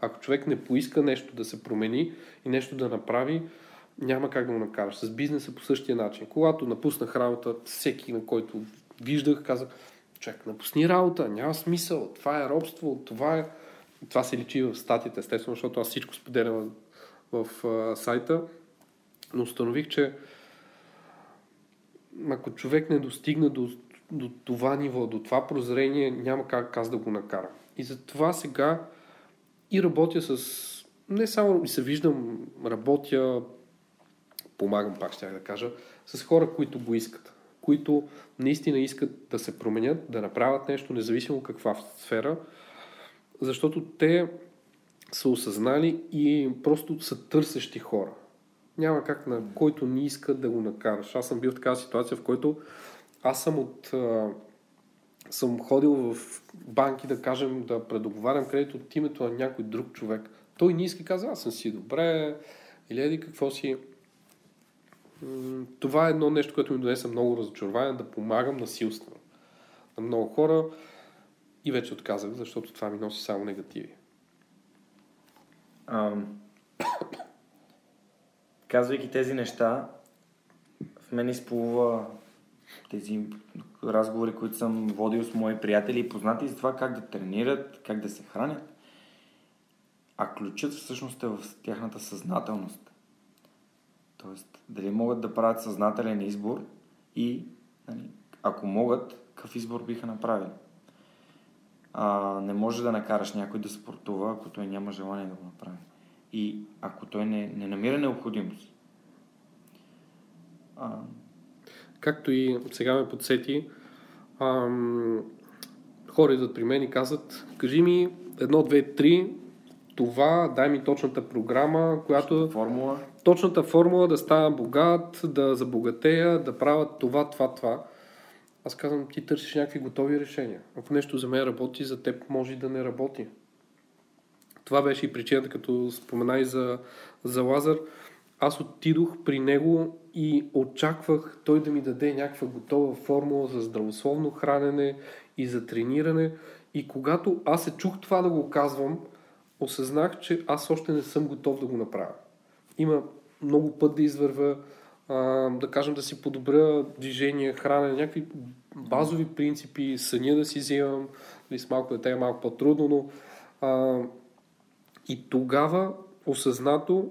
Ако човек не поиска нещо да се промени и нещо да направи, няма как да го накараш. С бизнеса по същия начин. Когато напуснах работа, всеки, на който виждах, каза, човек, напусни работа, няма смисъл, това е робство, това е... Това се личи в статията, естествено, защото аз всичко споделям в, в а, сайта, но установих, че ако човек не достигне до, до това ниво, до това прозрение, няма как аз да го накарам. И затова сега и работя с... Не само и се виждам, работя, помагам, пак ще да кажа, с хора, които го искат. Които наистина искат да се променят, да направят нещо, независимо каква сфера, защото те са осъзнали и просто са търсещи хора. Няма как на който не иска да го накараш. Аз съм бил в такава ситуация, в който аз съм от... Съм ходил в банки, да кажем, да предоговарям кредит от името на някой друг човек. Той не иска и каза, аз съм си добре, или еди какво си. Това е едно нещо, което ми донесе много разочарование, да помагам насилствено на много хора и вече отказах, защото това ми носи само негативи. Ам... Казвайки тези неща, в мен изплува тези разговори, които съм водил с мои приятели и познати за това как да тренират, как да се хранят. А ключът всъщност е в тяхната съзнателност. Тоест, дали могат да правят съзнателен избор и нали, ако могат, какъв избор биха направили. А, не може да накараш някой да спортува, ако той няма желание да го направи. И ако той не, не намира необходимост. А... Както и сега ме подсети, ам, хора идват при мен и казват, кажи ми едно, две, три, това, дай ми точната програма, която... Точната формула. Точната формула да стана богат, да забогатея, да правят това, това, това. Аз казвам, ти търсиш някакви готови решения. Ако нещо за мен работи, за теб може да не работи. Това беше и причината, като спомена и за, за Лазар. Аз отидох при него и очаквах той да ми даде някаква готова формула за здравословно хранене и за трениране. И когато аз се чух това да го казвам, осъзнах, че аз още не съм готов да го направя. Има много път да извърва, да кажем да си подобря движение, хранене, някакви базови принципи, съня да си взимам, нали, с малко дете е малко по-трудно, но и тогава осъзнато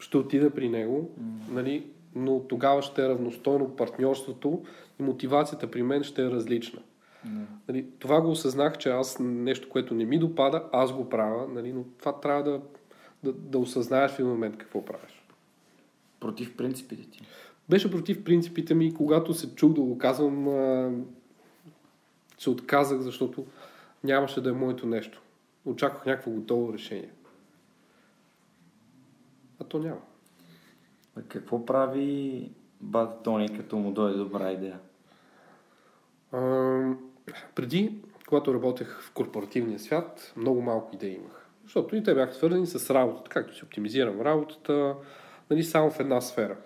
ще отида при него, mm. нали, но тогава ще е равностойно партньорството и мотивацията при мен ще е различна. Mm. Нали, това го осъзнах, че аз нещо, което не ми допада, аз го правя, нали, но това трябва да, да, да осъзнаеш в един момент какво правиш. Против принципите ти? Беше против принципите ми, когато се чух да го казвам, се отказах, защото нямаше да е моето нещо. Очаквах някакво готово решение. А то няма. А какво прави Бат Тони, като му дойде добра идея? А, преди, когато работех в корпоративния свят, много малко идеи имах. Защото и те бяха свързани с работата, както си оптимизирам работата, нали, само в една сфера.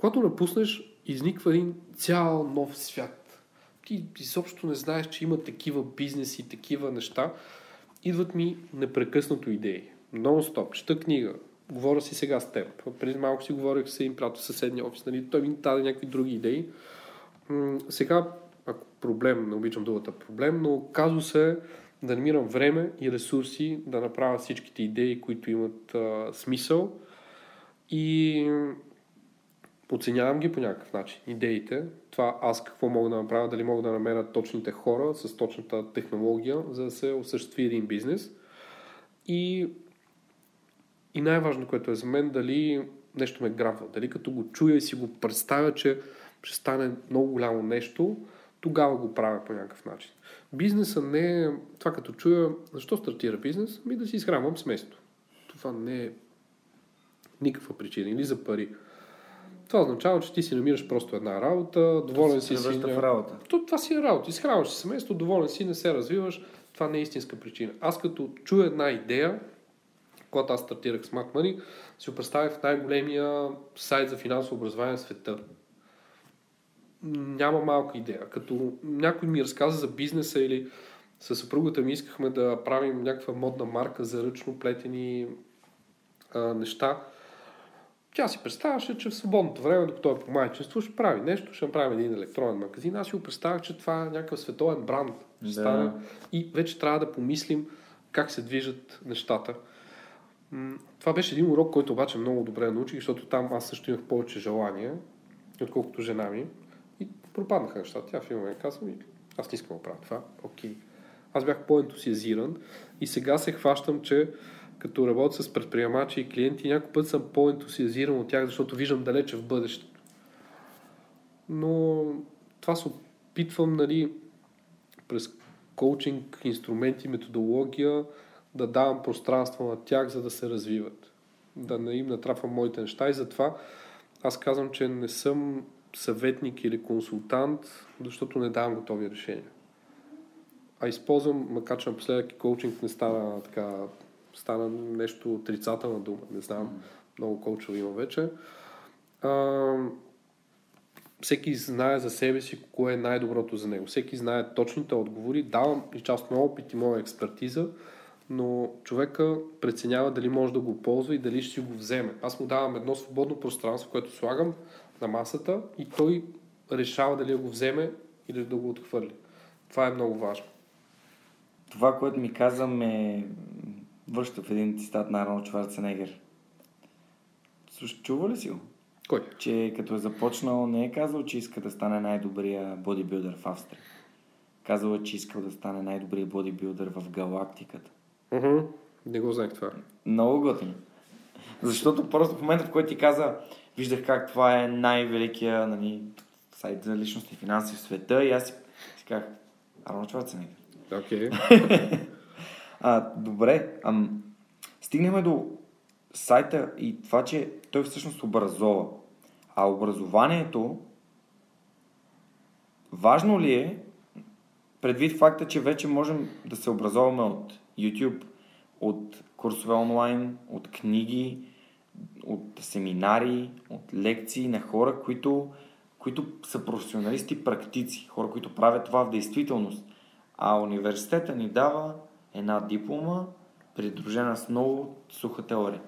Когато напуснеш, изниква един цял нов свят. Ти изобщо не знаеш, че има такива бизнеси, такива неща. Идват ми непрекъснато идеи. Нон-стоп. Чета книга. Говоря си сега с теб. Преди малко си говорих с един приятел съседния офис. Нали? Той ми даде някакви други идеи. Сега, ако проблем, не обичам думата проблем, но казва се да намирам време и ресурси да направя всичките идеи, които имат а, смисъл и оценявам ги по някакъв начин. Идеите, това аз какво мога да направя, дали мога да намеря точните хора с точната технология, за да се осъществи един бизнес. И, и най-важно, което е за мен, дали нещо ме грабва, дали като го чуя и си го представя, че ще стане много голямо нещо, тогава го правя по някакъв начин. Бизнеса не е това като чуя, защо стартира бизнес? Ми да си изхранвам семейство. Това не е никаква причина. Или за пари. Това означава, че ти си намираш просто една работа, доволен си си. в работа. То, това си е работа. Изхранваш си семейство, доволен си, не се развиваш. Това не е истинска причина. Аз като чуя една идея, когато аз стартирах Smart Money, си го представях в най-големия сайт за финансово образование в света. Няма малка идея. Като някой ми разказа за бизнеса или със съпругата ми искахме да правим някаква модна марка за ръчно плетени а, неща, тя си представяше, че в свободното време, докато е по майчество, ще прави нещо, ще направим един електронен магазин. Аз си го представях, че това е някакъв световен бранд. Да. стане. И вече трябва да помислим как се движат нещата. Това беше един урок, който обаче много добре научих, защото там аз също имах повече желание, отколкото жена ми. И пропаднаха нещата. Тя в един момент казва ми, аз не искам да правя това. Окей. Аз бях по-ентусиазиран и сега се хващам, че като работя с предприемачи и клиенти, някой път съм по-ентусиазиран от тях, защото виждам далече в бъдещето. Но това се опитвам, нали, през коучинг, инструменти, методология, да давам пространство на тях, за да се развиват. Да не им натрапвам моите неща и затова аз казвам, че не съм съветник или консултант, защото не давам готови решения. А използвам, макар че напоследък и коучинг не стана така, стана нещо отрицателна дума, не знам, много коучове има вече. А, всеки знае за себе си кое е най-доброто за него. Всеки знае точните отговори. Давам и част на опит и моя експертиза, но човека преценява дали може да го ползва и дали ще си го вземе. Аз му давам едно свободно пространство, което слагам на масата и той решава дали да го вземе или да го отхвърли. Това е много важно. Това, което ми каза, ме връща в един цитат на Арнолд Шварценегер. Чува ли си го? Кой? Че като е започнал, не е казал, че иска да стане най-добрия бодибилдър в Австрия. Казал е, че искал да стане най-добрия бодибилдър в галактиката. Uh-huh. Не го знаех това. Много готино. Защото просто в момента, в който ти каза, виждах как това е най-великия нали, сайт за личностни финанси в света и аз си, си казах, Арнолд Шварценегер. Окей. А, добре, ам, стигнем до сайта и това, че той всъщност образова. А образованието, важно ли е, предвид факта, че вече можем да се образоваме от YouTube, от курсове онлайн, от книги, от семинари, от лекции на хора, които, които са професионалисти, практици, хора, които правят това в действителност. А университета ни дава една диплома, придружена с много суха теория.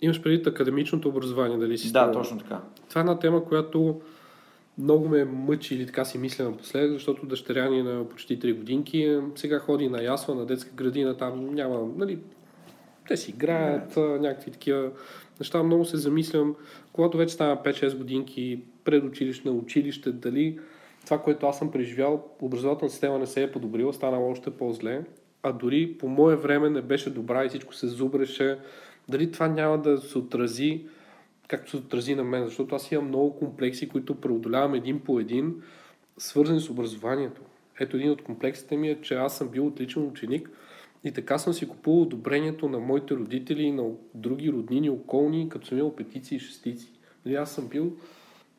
Имаш предвид академичното образование, дали си Да, точно така. Това е една тема, която много ме мъчи или така си мисля напоследък, защото дъщеря ни е на почти 3 годинки. Сега ходи на ясла, на детска градина, там няма, нали, те си играят, а, някакви такива неща. Много се замислям, когато вече стана 5-6 годинки, предучилищна, училище, дали това, което аз съм преживял, образователната система не се е подобрила, станала още по-зле, а дори по мое време не беше добра и всичко се зубреше. Дали това няма да се отрази както се отрази на мен, защото аз имам много комплекси, които преодолявам един по един, свързани с образованието. Ето един от комплексите ми е, че аз съм бил отличен ученик и така съм си купувал одобрението на моите родители и на други роднини, околни, като съм имал петици и шестици. Нали, аз съм бил,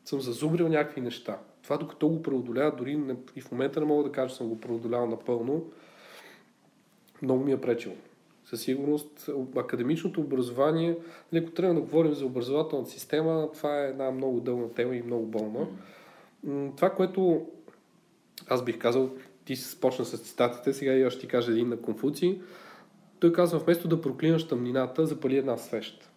съм зазубрил някакви неща. Това докато го преодоля, дори не, и в момента не мога да кажа, че съм го преодолял напълно, много ми е пречило. Със сигурност академичното образование, нали, ако трябва да говорим за образователната система, това е една много дълга тема и много болна. М, Това, което аз бих казал, ти се почна с цитатите, сега и аз ще ти кажа един на Конфуций. той казва, вместо да проклинаш тъмнината, запали една свещ.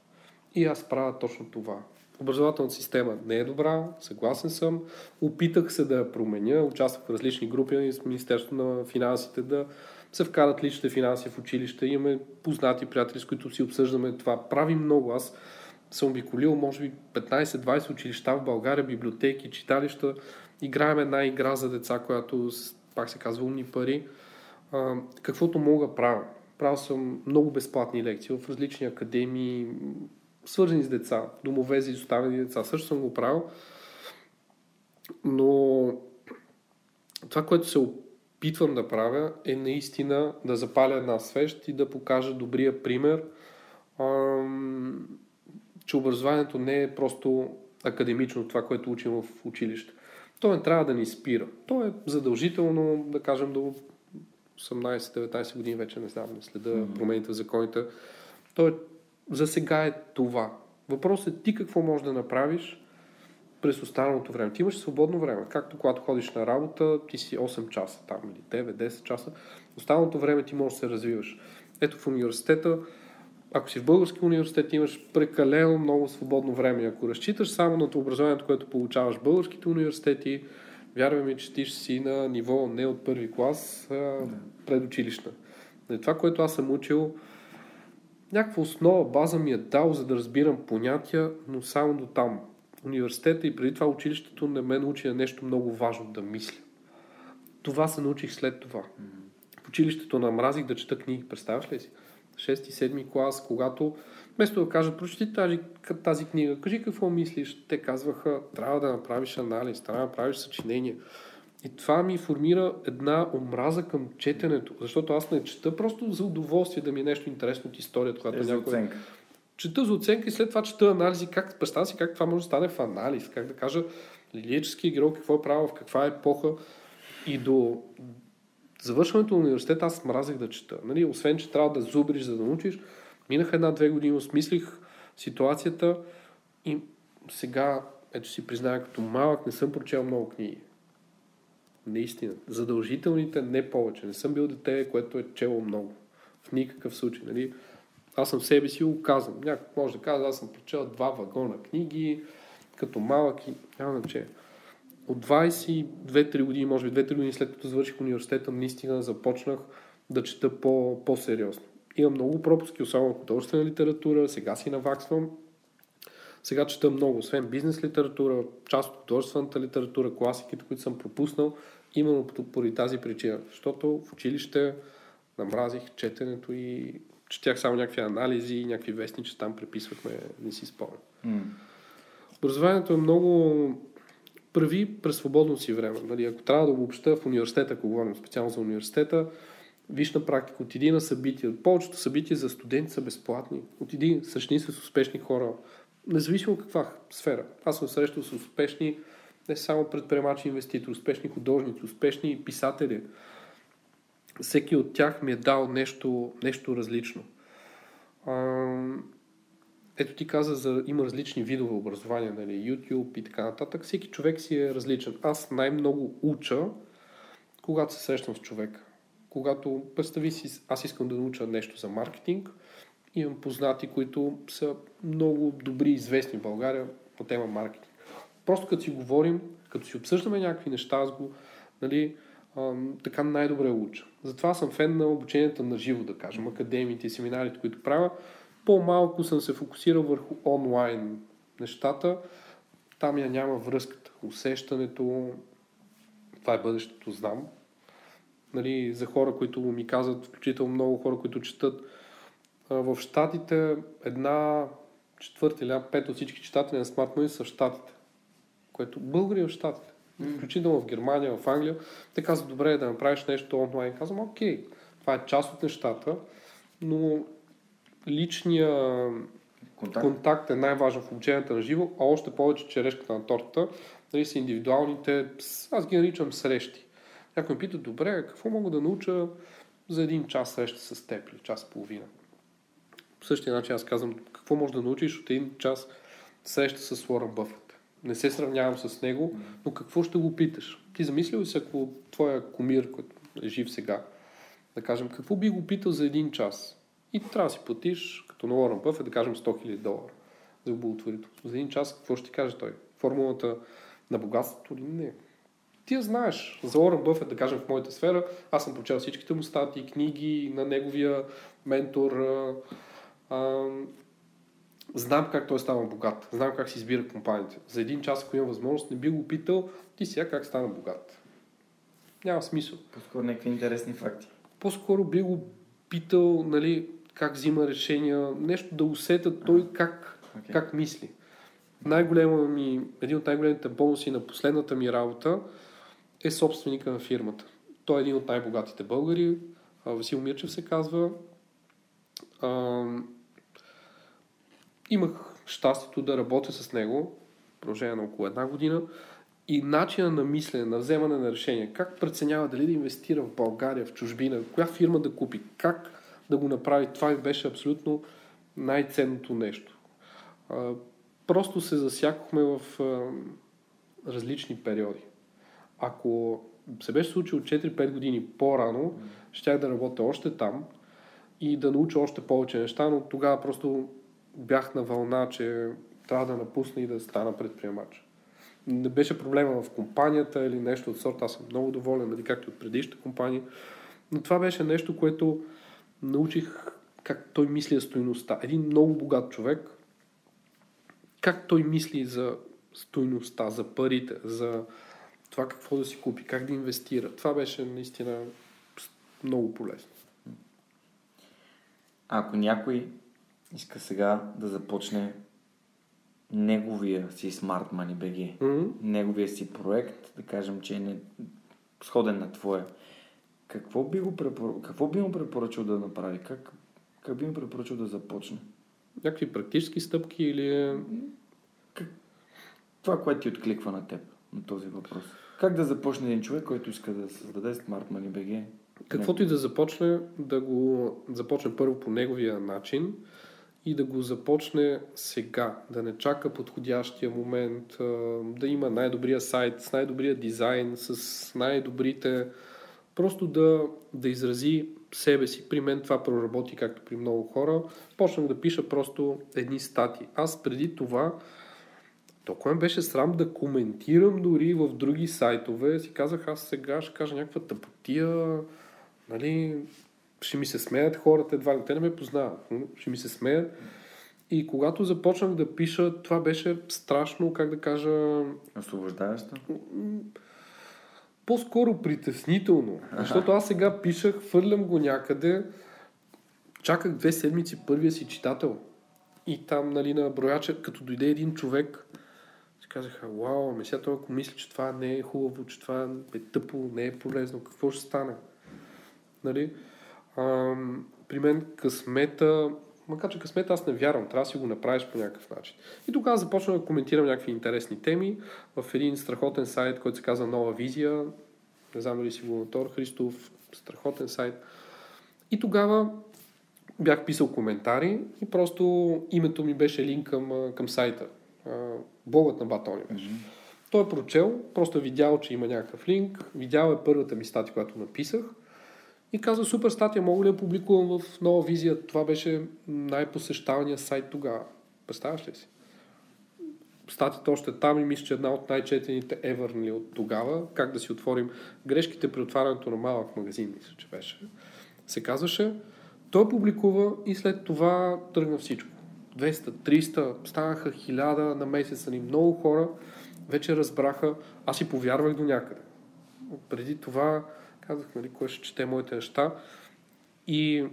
И аз правя точно това. Образователната система не е добра, съгласен съм. Опитах се да я променя, участвах в различни групи с Министерството на финансите да се вкарат личните финанси в училище. Имаме познати приятели, с които си обсъждаме това. Правим много. Аз съм обиколил, може би, 15-20 училища в България, библиотеки, читалища. Играем една игра за деца, която, пак се казва, умни пари. А, каквото мога правя. Правил съм много безплатни лекции в различни академии, свързани с деца, домове за изоставени деца. Също съм го правил. Но това, което се опитвам да правя, е наистина да запаля една свещ и да покажа добрия пример, ам, че образованието не е просто академично това, което учим в училище. То не трябва да ни спира. То е задължително, да кажем, до 18-19 години вече не знам, не следа mm-hmm. промените в законите. То е, за сега е това. Въпросът е ти какво можеш да направиш през останалото време. Ти имаш свободно време. Както когато ходиш на работа, ти си 8 часа там или 9-10 часа. Останалото време ти можеш да се развиваш. Ето в университета, ако си в български университет, имаш прекалено много свободно време. Ако разчиташ само на образованието, което получаваш в българските университети, вярваме ми, че ти ще си на ниво не от първи клас, а предучилищна. Това, което аз съм учил, някаква основа, база ми е дал, за да разбирам понятия, но само до там. Университета и преди това училището не ме научи на нещо много важно да мисля. Това се научих след това. В училището намразих да чета книги, представяш ли си? 6-7 клас, когато вместо да кажат, прочети тази, тази книга, кажи какво мислиш, те казваха, трябва да направиш анализ, трябва да направиш съчинение. И това ми формира една омраза към четенето, защото аз не чета просто за удоволствие да ми е нещо интересно от историята, когато е, някой... оценка. Чета за оценка и след това чета анализи, как, представя си как това може да стане в анализ, как да кажа лилически герой, какво е правил, в каква епоха и до завършването на университет аз мразех да чета. Нали? Освен, че трябва да зубриш, за да научиш, минаха една-две години, осмислих ситуацията и сега, ето си призная, като малък не съм прочел много книги. Наистина. Задължителните не повече. Не съм бил дете, което е чело много. В никакъв случай. Нали? Аз съм себе си го казвам. Някой може да казва, аз съм прочел два вагона книги, като малък и няма значение. От 22-3 години, може би 2-3 години след като завърших университета, наистина започнах да чета по, по-сериозно. Имам много пропуски, особено художествена литература, сега си наваксвам. Сега чета много, освен бизнес литература, част от художествената литература, класиките, които съм пропуснал, именно поради тази причина. Защото в училище намразих четенето и четях само някакви анализи, някакви вестничи, там преписвахме, не си спомням. Mm. Образованието е много прави през свободно си време. Нали, ако трябва да обобща в университета, ако говорим специално за университета, виж на практика, отиди на събития. Повечето събития за студенти са безплатни. Отиди, срещни с успешни хора, независимо каква сфера. Аз съм срещал с успешни не само предприемачи, инвеститори, успешни художници, успешни писатели. Всеки от тях ми е дал нещо, нещо различно. А, ето ти каза, за, има различни видове образования, нали, YouTube и така нататък. Всеки човек си е различен. Аз най-много уча, когато се срещам с човека. Когато, представи си, аз искам да науча нещо за маркетинг, имам познати, които са много добри, известни в България по тема маркетинг. Просто като си говорим, като си обсъждаме някакви неща, аз го, нали, така най-добре уча. Затова съм фен на обученията на живо, да кажем, академиите и семинарите, които правя. По-малко съм се фокусирал върху онлайн нещата. Там я няма връзката, усещането. Това е бъдещето, знам. Нали, за хора, които ми казват, включително много хора, които четат, в Штатите една четвърта или пет от всички читатели на смартфони са в Штатите. Което българи в Штатите. Включително в Германия, в Англия. Те казват, добре да направиш нещо онлайн. Казвам, окей, това е част от нещата, но личния контакт, контакт е най-важен в обучението на живо, а още повече черешката на тортата нали, са индивидуалните, аз ги наричам срещи. Някой ме пита, добре, какво мога да науча за един час среща с теб или час и половина? По същия начин аз казвам, какво можеш да научиш от един час среща с Лорен Бъфът. Не се сравнявам с него, но какво ще го питаш? Ти замислил ли си, ако твоя комир, който е жив сега, да кажем, какво би го питал за един час? И трябва да си платиш, като на Уорън Бъфет, да кажем 100 000 долара за благотворителство. За един час какво ще ти каже той? Формулата на богатството ли? Не. Ти я знаеш. За Уорън Бъфет, да кажем в моята сфера, аз съм прочел всичките му статии, книги на неговия ментор. А, знам как той става богат. Знам как си избира компаниите. За един час, ако имам възможност, не би го питал ти сега как стана богат. Няма смисъл. По-скоро някакви интересни факти. По-скоро би го питал, нали, как взима решения, нещо да усета той как, okay. как мисли. Най-голема ми, един от най-големите бонуси на последната ми работа е собственика на фирмата. Той е един от най-богатите българи. Васил Мирчев се казва. Имах щастието да работя с него в продължение на около една година и начина на мислене, на вземане на решения, как преценява дали да инвестира в България, в чужбина, коя фирма да купи, как да го направи, това ми беше абсолютно най-ценното нещо. Просто се засякохме в различни периоди. Ако се беше случило 4-5 години по-рано, щях да работя още там и да науча още повече неща, но тогава просто бях на вълна, че трябва да напусна и да стана предприемач. Не беше проблема в компанията или нещо от сорта. Аз съм много доволен, нали, както от предишната компания. Но това беше нещо, което научих как той мисли за стоеността. Един много богат човек, как той мисли за стоеността, за парите, за това какво да си купи, как да инвестира. Това беше наистина много полезно. Ако някой иска сега да започне неговия си Smart Money BG, mm-hmm. неговия си проект, да кажем, че е не... сходен на твоя, какво би, го препор... какво би му препоръчал да направи? Как, как би му препоръчал да започне? Някакви практически стъпки или... Как... Това, което ти откликва на теб, на този въпрос. Как да започне един човек, който иска да създаде Smart Money BG? Каквото и да започне, да го започне първо по неговия начин, и да го започне сега, да не чака подходящия момент, да има най-добрия сайт, с най-добрия дизайн, с най-добрите... Просто да, да изрази себе си. При мен това проработи, както при много хора. Почнах да пиша просто едни стати. Аз преди това толкова ме беше срам да коментирам дори в други сайтове. Си казах, аз сега ще кажа някаква тъпотия, нали, ще ми се смеят хората, едва те не ме познават, ще ми се смеят. И когато започнах да пиша, това беше страшно, как да кажа... Освобождаващо? По-скоро притеснително. Защото аз сега пишах, фърлям го някъде, чаках две седмици първия си читател. И там, нали, на брояча, като дойде един човек, си казаха, вау, ме сега той ако мисли, че това не е хубаво, че това е тъпо, не е полезно, какво ще стане? Нали? А, при мен късмета, макар че късмета аз не вярвам, трябва да си го направиш по някакъв начин. И тогава започна да коментирам някакви интересни теми в един страхотен сайт, който се казва Нова визия. Не знам дали си го Тор Христов, страхотен сайт. И тогава бях писал коментари и просто името ми беше линк към, към сайта. Богът на батони беше. Mm-hmm. Той е прочел, просто е видял, че има някакъв линк, видял е първата ми статия, която написах и каза, супер статия, мога ли да публикувам в нова визия? Това беше най-посещавания сайт тогава. Представяш ли си? Статията още е там и мисля, че една от най-четените ever нали, от тогава. Как да си отворим грешките при отварянето на малък магазин, мисля, че беше. Се казваше. Той публикува и след това тръгна всичко. 200, 300, станаха 1000 на месец. Нали. Много хора вече разбраха. Аз си повярвах до някъде. Преди това Казах, нали, кой ще чете моите неща. И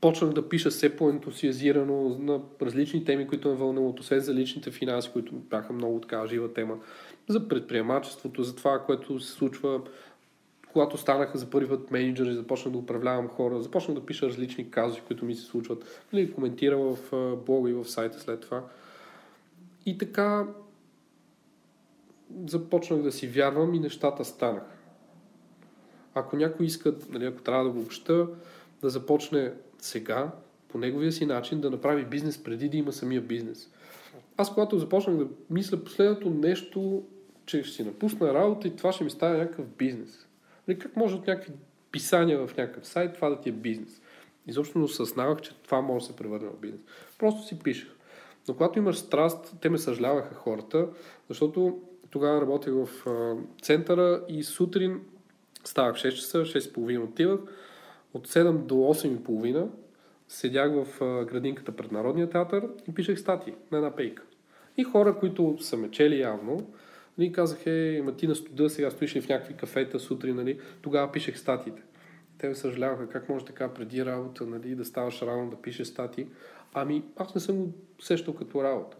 почнах да пиша все по-ентусиазирано на различни теми, които ме вълнуват, освен за личните финанси, които бяха много така жива тема, за предприемачеството, за това, което се случва, когато станаха за първи път менеджери, започнах да управлявам хора, започнах да пиша различни казуси, които ми се случват, нали, коментирам в блога и в сайта след това. И така започнах да си вярвам и нещата станаха. Ако някой иска, нали, ако трябва да го обща, да започне сега, по неговия си начин, да направи бизнес преди да има самия бизнес. Аз когато започнах да мисля последното нещо, че ще си напусна работа и това ще ми стане някакъв бизнес. Нали, как може от някакви писания в някакъв сайт това да ти е бизнес? изобщо не осъзнавах, че това може да се превърне в бизнес. Просто си пишех. Но когато имаш страст, те ме съжаляваха хората, защото тогава работех в центъра и сутрин ставах 6 часа, 6.30 отивах. От 7 до 8.30 седях в градинката пред Народния театър и пишех статии на една пейка. И хора, които са ме чели явно, ни казах, е, ма ти на студа, сега стоиш ли в някакви кафета сутрин, нали? Тогава пишех статиите. Те ме съжаляваха, как може така преди работа, нали, да ставаш рано да пишеш статии. Ами, аз не съм го сещал като работа.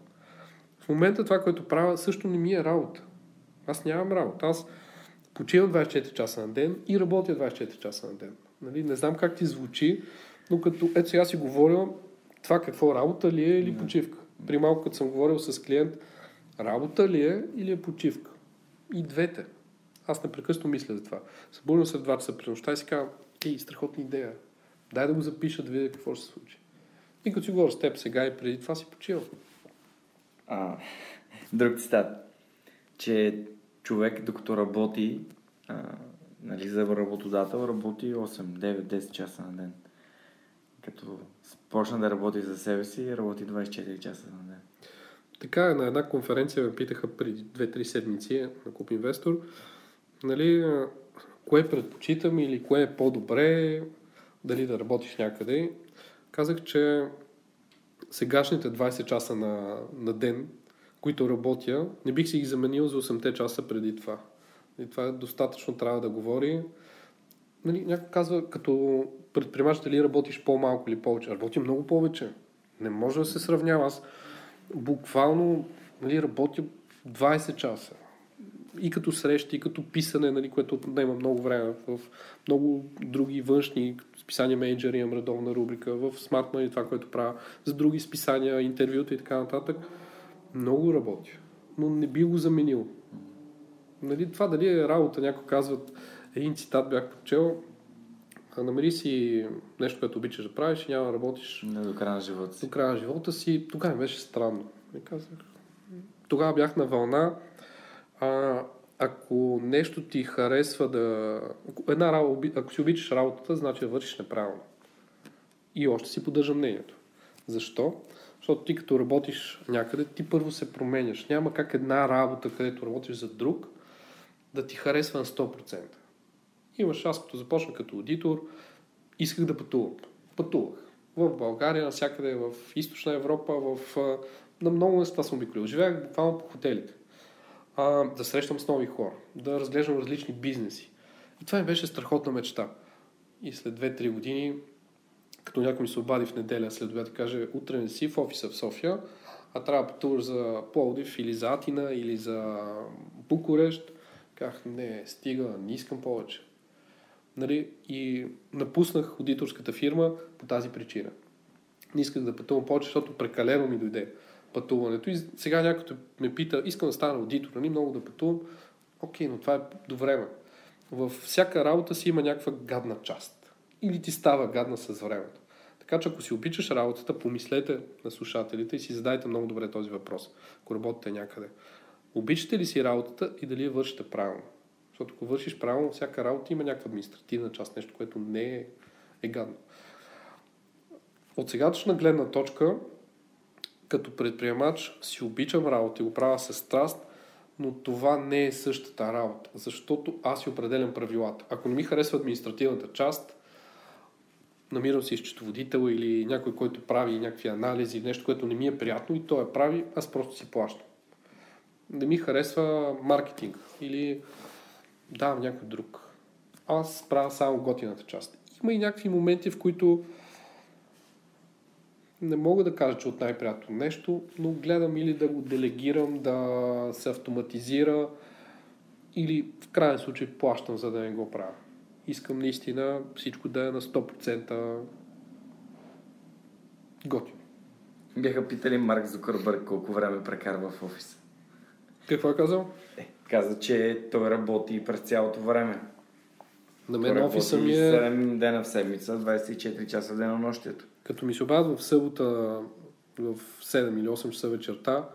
В момента това, което правя, също не ми е работа. Аз нямам работа. Аз почивам 24 часа на ден и работя 24 часа на ден. Нали? Не знам как ти звучи, но като ето сега си говоря това какво работа ли е или почивка. При малко като съм говорил с клиент, работа ли е или е почивка. И двете. Аз непрекъснато мисля за това. Събудвам се в 2 часа при нощта и си казвам, ей, страхотна идея. Дай да го запиша, да видя какво ще се случи. И като си говоря с теб сега и преди това си почивам. А, друг цитат, че човек докато работи, а, нали, за работодател, работи 8, 9, 10 часа на ден. Като почна да работи за себе си, работи 24 часа на ден. Така, на една конференция ме питаха преди 2-3 седмици на Куп Инвестор, нали, кое предпочитам или кое е по-добре, дали да работиш някъде. Казах, че сегашните 20 часа на, на ден, които работя, не бих си ги заменил за 8 часа преди това. И това достатъчно трябва да говори. Нали, някой казва, като предприемач, дали работиш по-малко или повече. Работя много повече. Не може да се сравнява. Аз буквално нали, работя 20 часа. И като срещи, и като писане, нали, което отнема много време. В много други външни списания менеджери имам редовна рубрика. В Smart Money това, което правя. За други списания, интервюта и така нататък. Много работя. Но не би го заменил. Нали, това дали е работа, някой казват, един цитат бях прочел, намери си нещо, което обичаш да правиш и няма да работиш Не до края на живота си. до края на живота си. Тогава ми беше странно. И казах, тогава бях на вълна. А, ако нещо ти харесва да... Една работа, ако си обичаш работата, значи да вършиш неправилно. И още си поддържам мнението. Защо? Защото ти като работиш някъде, ти първо се променяш. Няма как една работа, където работиш за друг, да ти харесва на 100%. Имаш, аз като започна като аудитор, исках да пътувам. Пътувах. В България, навсякъде, в Източна Европа, в, на много места съм обиколил. Живеях буквално по хотелите. А, да срещам с нови хора, да разглеждам различни бизнеси. И това ми беше страхотна мечта. И след 2-3 години, като някой ми се обади в неделя след обяд и каже, утре не си в офиса в София, а трябва да пътуваш за Пловдив или за Атина или за Букурещ, казах, не, стига, не искам повече. Нали? И напуснах аудиторската фирма по тази причина. Не исках да пътувам повече, защото прекалено ми дойде пътуването. И сега някой ме пита, искам да стана аудитор, нали много да пътувам. Окей, но това е до време. Във всяка работа си има някаква гадна част. Или ти става гадна с времето. Така че ако си обичаш работата, помислете на слушателите и си задайте много добре този въпрос, ако работите някъде. Обичате ли си работата и дали я вършите правилно? Защото ако вършиш правилно, всяка работа има някаква административна част, нещо, което не е, е гадно. От сегашна гледна точка, като предприемач си обичам работа и го правя с страст, но това не е същата работа, защото аз си определям правилата. Ако не ми харесва административната част, намирам си счетоводител или някой, който прави някакви анализи, нещо, което не ми е приятно и той я прави, аз просто си плащам. Не ми харесва маркетинг или давам някой друг. Аз правя само готината част. Има и някакви моменти, в които не мога да кажа, че от най-приятно нещо, но гледам или да го делегирам, да се автоматизира или в крайен случай плащам, за да не го правя. Искам наистина всичко да е на 100% готино. Бяха питали Марк Зукърбърг колко време прекарва в офиса. Какво е казал? Е, каза, че той работи през цялото време. На мен Той офиса ми е... 7 дена в седмица, 24 часа в денонощието. Като ми се обадят в събота в 7 или 8 часа вечерта,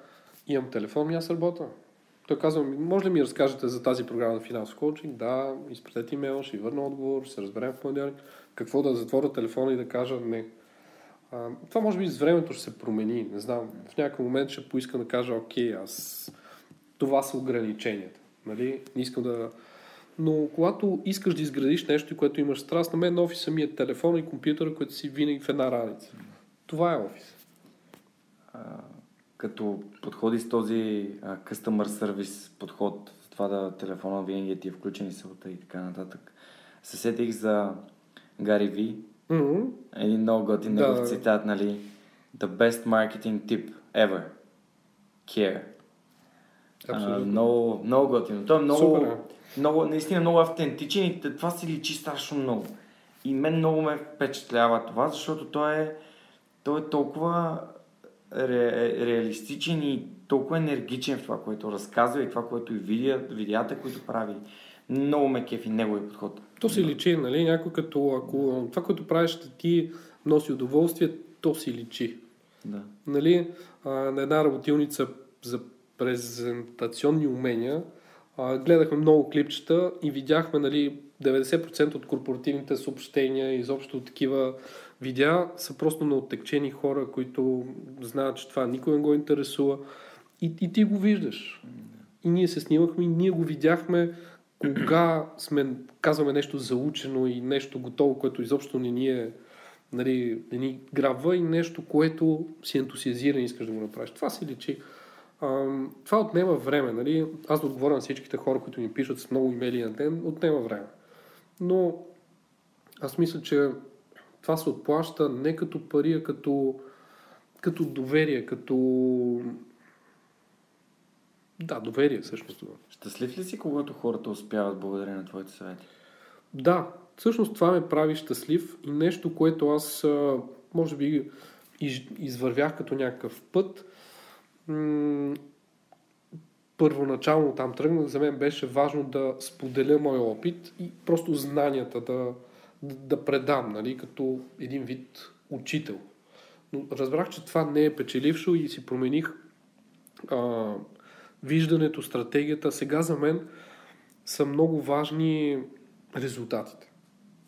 имам телефон и аз работя. Той казва, може ли ми разкажете за тази програма на финансов коучинг? Да, изпратете имейл, ще върна отговор, ще се разберем в понеделник. Какво да затворя телефона и да кажа не. А, това може би с времето ще се промени. Не знам, в някакъв момент ще поискам да кажа, окей, аз това са ограниченията. Нали? Не искам да... Но когато искаш да изградиш нещо, което имаш страст, на мен офиса ми е телефона и компютъра, който си винаги в една раница. Това е офис. А, като подходи с този а, customer service подход, това да телефона винаги ти е включен и сълта и така нататък, се сетих за Гари Ви. Mm-hmm. Един много готин Да. негов цитат, нали? The best marketing tip ever. Care. А, Абсолютно. много, много готино. Той е много, Супер е. много, наистина много автентичен и това си личи страшно много. И мен много ме впечатлява това, защото той е, той е толкова ре, реалистичен и толкова енергичен в това, което разказва и това, което и видя, видеята, които прави. Много ме кефи неговия подход. То си личи, нали? Някой като, ако това, което правиш, ще ти носи удоволствие, то си личи. Да. Нали? А, на една работилница за презентационни умения а, гледахме много клипчета и видяхме нали, 90% от корпоративните съобщения, изобщо такива видеа са просто на оттекчени хора, които знаят, че това никой не го интересува. И, и ти го виждаш. И ние се снимахме и ние го видяхме кога сме, казваме нещо заучено и нещо готово, което изобщо не ни е нали, не ни грабва и нещо, което си ентусиазиран и искаш да го направиш. Това си личи. Това отнема време. Нали? Аз да отговоря на всичките хора, които ми пишат с много имейли на ден, отнема време. Но аз мисля, че това се отплаща не като пари, а като, като доверие, като... Да, доверие всъщност. Щастлив ли си, когато хората успяват благодарение на твоите съвети? Да, всъщност това ме прави щастлив и нещо, което аз може би из, извървях като някакъв път. Първоначално там тръгнах, за мен беше важно да споделя моя опит и просто знанията да, да, да предам, нали, като един вид учител. Но разбрах, че това не е печелившо и си промених а, виждането, стратегията. Сега за мен са много важни резултатите.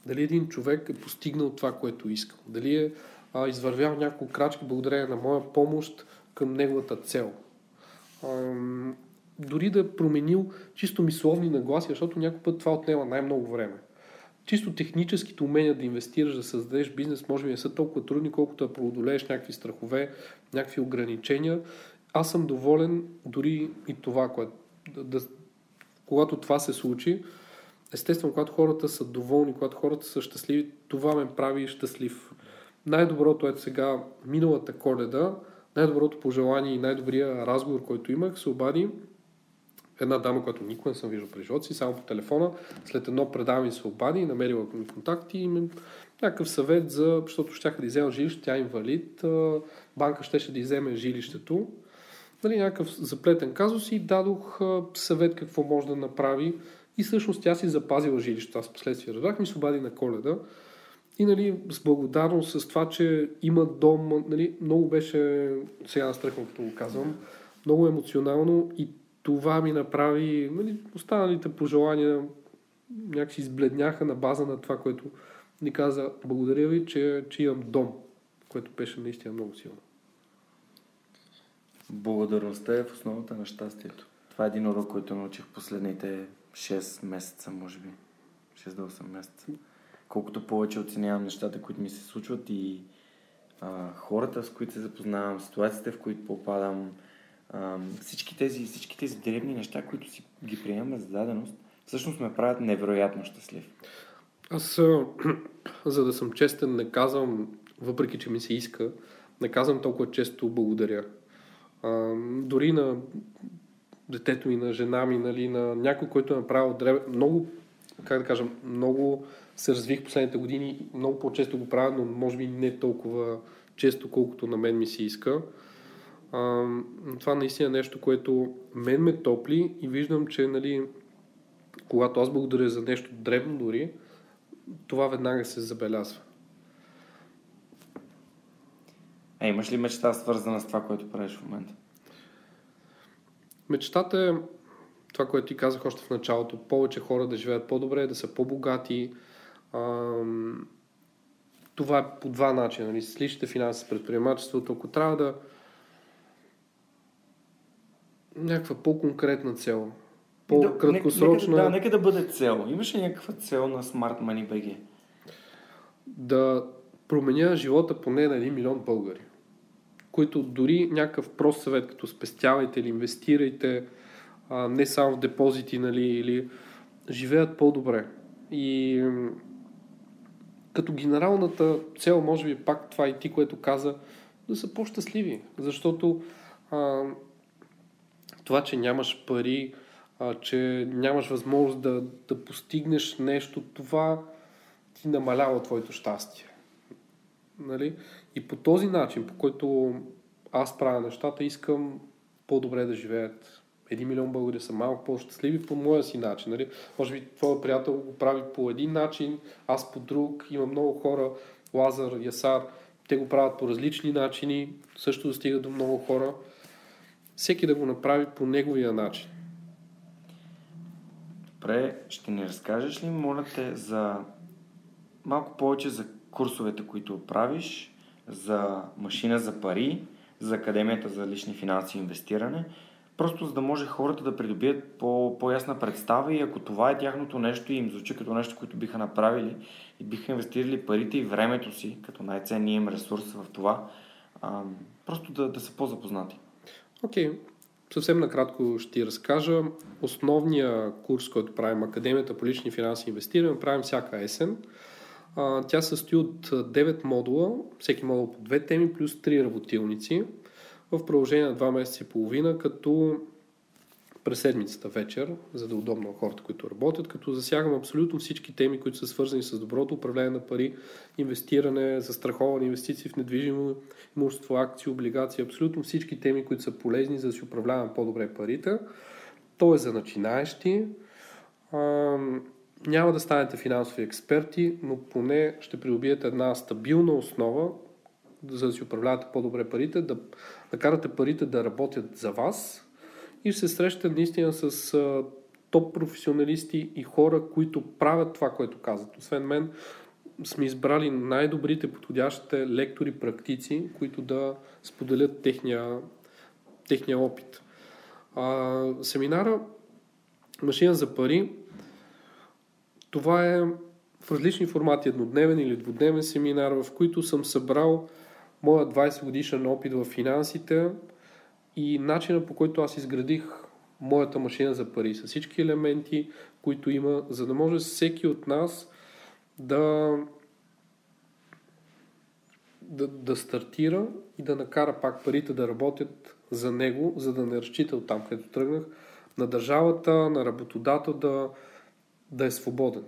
Дали един човек е постигнал това, което искал. Дали е а, извървял няколко крачки благодарение на моя помощ към неговата цел. Ам, дори да е променил чисто мисловни нагласи, защото някой път това отнема най-много време. Чисто техническите умения да инвестираш, да създадеш бизнес, може би не са толкова трудни, колкото да преодолееш някакви страхове, някакви ограничения. Аз съм доволен дори и това, което, да, да, когато това се случи, естествено, когато хората са доволни, когато хората са щастливи, това ме прави щастлив. Най-доброто е сега, миналата коледа, най-доброто пожелание и най-добрия разговор, който имах, се обади една дама, която никога не съм виждал при живота си, само по телефона. След едно предаване се обади, намерила ми контакти и ми някакъв съвет за, защото щяха да иззема жилище, тя е инвалид, банка щеше да изземе жилището. Нали, някакъв заплетен казус и дадох съвет какво може да направи и всъщност тя си запазила жилището. Аз последствие разбрах, ми се обади на коледа. И нали, с благодарност с това, че има дом, нали, много беше, сега настръхвам, като го казвам, много емоционално и това ми направи, нали, останалите пожелания някакси избледняха на база на това, което ни каза, благодаря ви, че, че имам дом, което беше наистина много силно. Благодарността е в основата на щастието. Това е един урок, който научих последните 6 месеца, може би. 6 до 8 месеца. Колкото повече оценявам нещата, които ми се случват и а, хората, с които се запознавам, ситуациите, в които попадам, всички, тези, всички тези древни неща, които си ги приемаме за даденост, всъщност ме правят невероятно щастлив. Аз, за да съм честен, не казвам, въпреки че ми се иска, не казвам толкова често благодаря. А, дори на детето ми, на жена ми, нали, на някой, който е направил древе, много, как да кажа, много се развих последните години, много по-често го правя, но може би не толкова често, колкото на мен ми се иска. А, това наистина е нещо, което мен ме топли и виждам, че нали, когато аз благодаря за нещо дребно дори, това веднага се забелязва. А имаш ли мечта свързана с това, което правиш в момента? Мечтата е това, което ти казах още в началото, повече хора да живеят по-добре, да са по-богати. Това е по два начина. Нали? С личните финанси, с предприемачеството. Ако трябва да някаква по-конкретна цел, по-краткосрочна... Да, нека, нека да бъде цел. Имаш ли някаква цел на Smart Money BG? Да променя живота поне на 1 милион българи, които дори някакъв прост съвет, като спестявайте или инвестирайте, а, не само в депозити, нали, или живеят по-добре. И като генералната цел, може би пак това и ти, което каза, да са по-щастливи. Защото а, това, че нямаш пари, а, че нямаш възможност да, да постигнеш нещо, това ти намалява твоето щастие. Нали? И по този начин, по който аз правя нещата, искам по-добре да живеят. Един милион българи са малко по-щастливи по моя си начин. Нали? Може би твоя приятел го прави по един начин, аз по друг. Има много хора, Лазар, Ясар, те го правят по различни начини, също достигат до много хора. Всеки да го направи по неговия начин. Добре, ще ни разкажеш ли, моля те, за малко повече за курсовете, които правиш, за машина за пари, за Академията за лични финанси и инвестиране, просто за да може хората да придобият по, по-ясна представа и ако това е тяхното нещо и им звучи като нещо, което биха направили и биха инвестирали парите и времето си, като най-ценния им ресурс в това, а, просто да, да са по-запознати. Окей, okay. Съвсем накратко ще ти разкажа. Основния курс, който правим Академията по лични финанси и инвестиране, правим всяка есен. Тя състои от 9 модула, всеки модул по две теми, плюс 3 работилници в продължение на 2 месеца и половина, като през седмицата вечер, за да е удобно хората, които работят, като засягам абсолютно всички теми, които са свързани с доброто управление на пари, инвестиране, застраховане, инвестиции в недвижимо имущество, акции, облигации, абсолютно всички теми, които са полезни, за да си управлявам по-добре парите. То е за начинаещи. Няма да станете финансови експерти, но поне ще придобиете една стабилна основа, за да си управлявате по-добре парите, да, да карате парите да работят за вас, и се срещате наистина с а, топ професионалисти и хора, които правят това, което казват. Освен мен, сме избрали най-добрите подходящите лектори, практици, които да споделят техния, техния опит. А, семинара Машина за пари това е в различни формати, еднодневен или двудневен семинар, в които съм събрал моя 20 годишен опит в финансите, и начина по който аз изградих моята машина за пари с всички елементи, които има, за да може всеки от нас да, да, да стартира и да накара пак парите да работят за него, за да не разчита от там, където тръгнах, на държавата, на работодател да, да е свободен.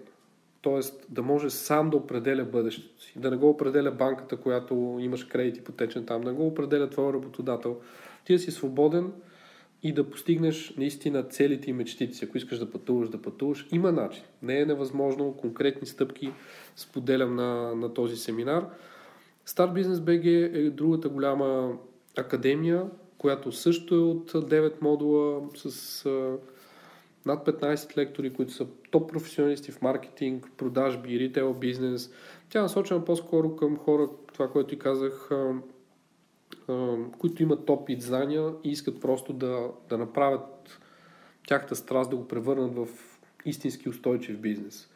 Тоест да може сам да определя бъдещето си. Да не го определя банката, която имаш кредит ипотечен там, да го определя твой работодател, ти да си свободен и да постигнеш наистина целите и мечтите си. Ако искаш да пътуваш, да пътуваш, има начин. Не е невъзможно. Конкретни стъпки споделям на, на този семинар. Start Business BG е другата голяма академия, която също е от 9 модула с а, над 15 лектори, които са топ професионалисти в маркетинг, продажби, ритейл бизнес. Тя е насочена по-скоро към хора, това, което ти казах, които имат опит, знания и искат просто да, да направят тяхта страст да го превърнат в истински устойчив бизнес.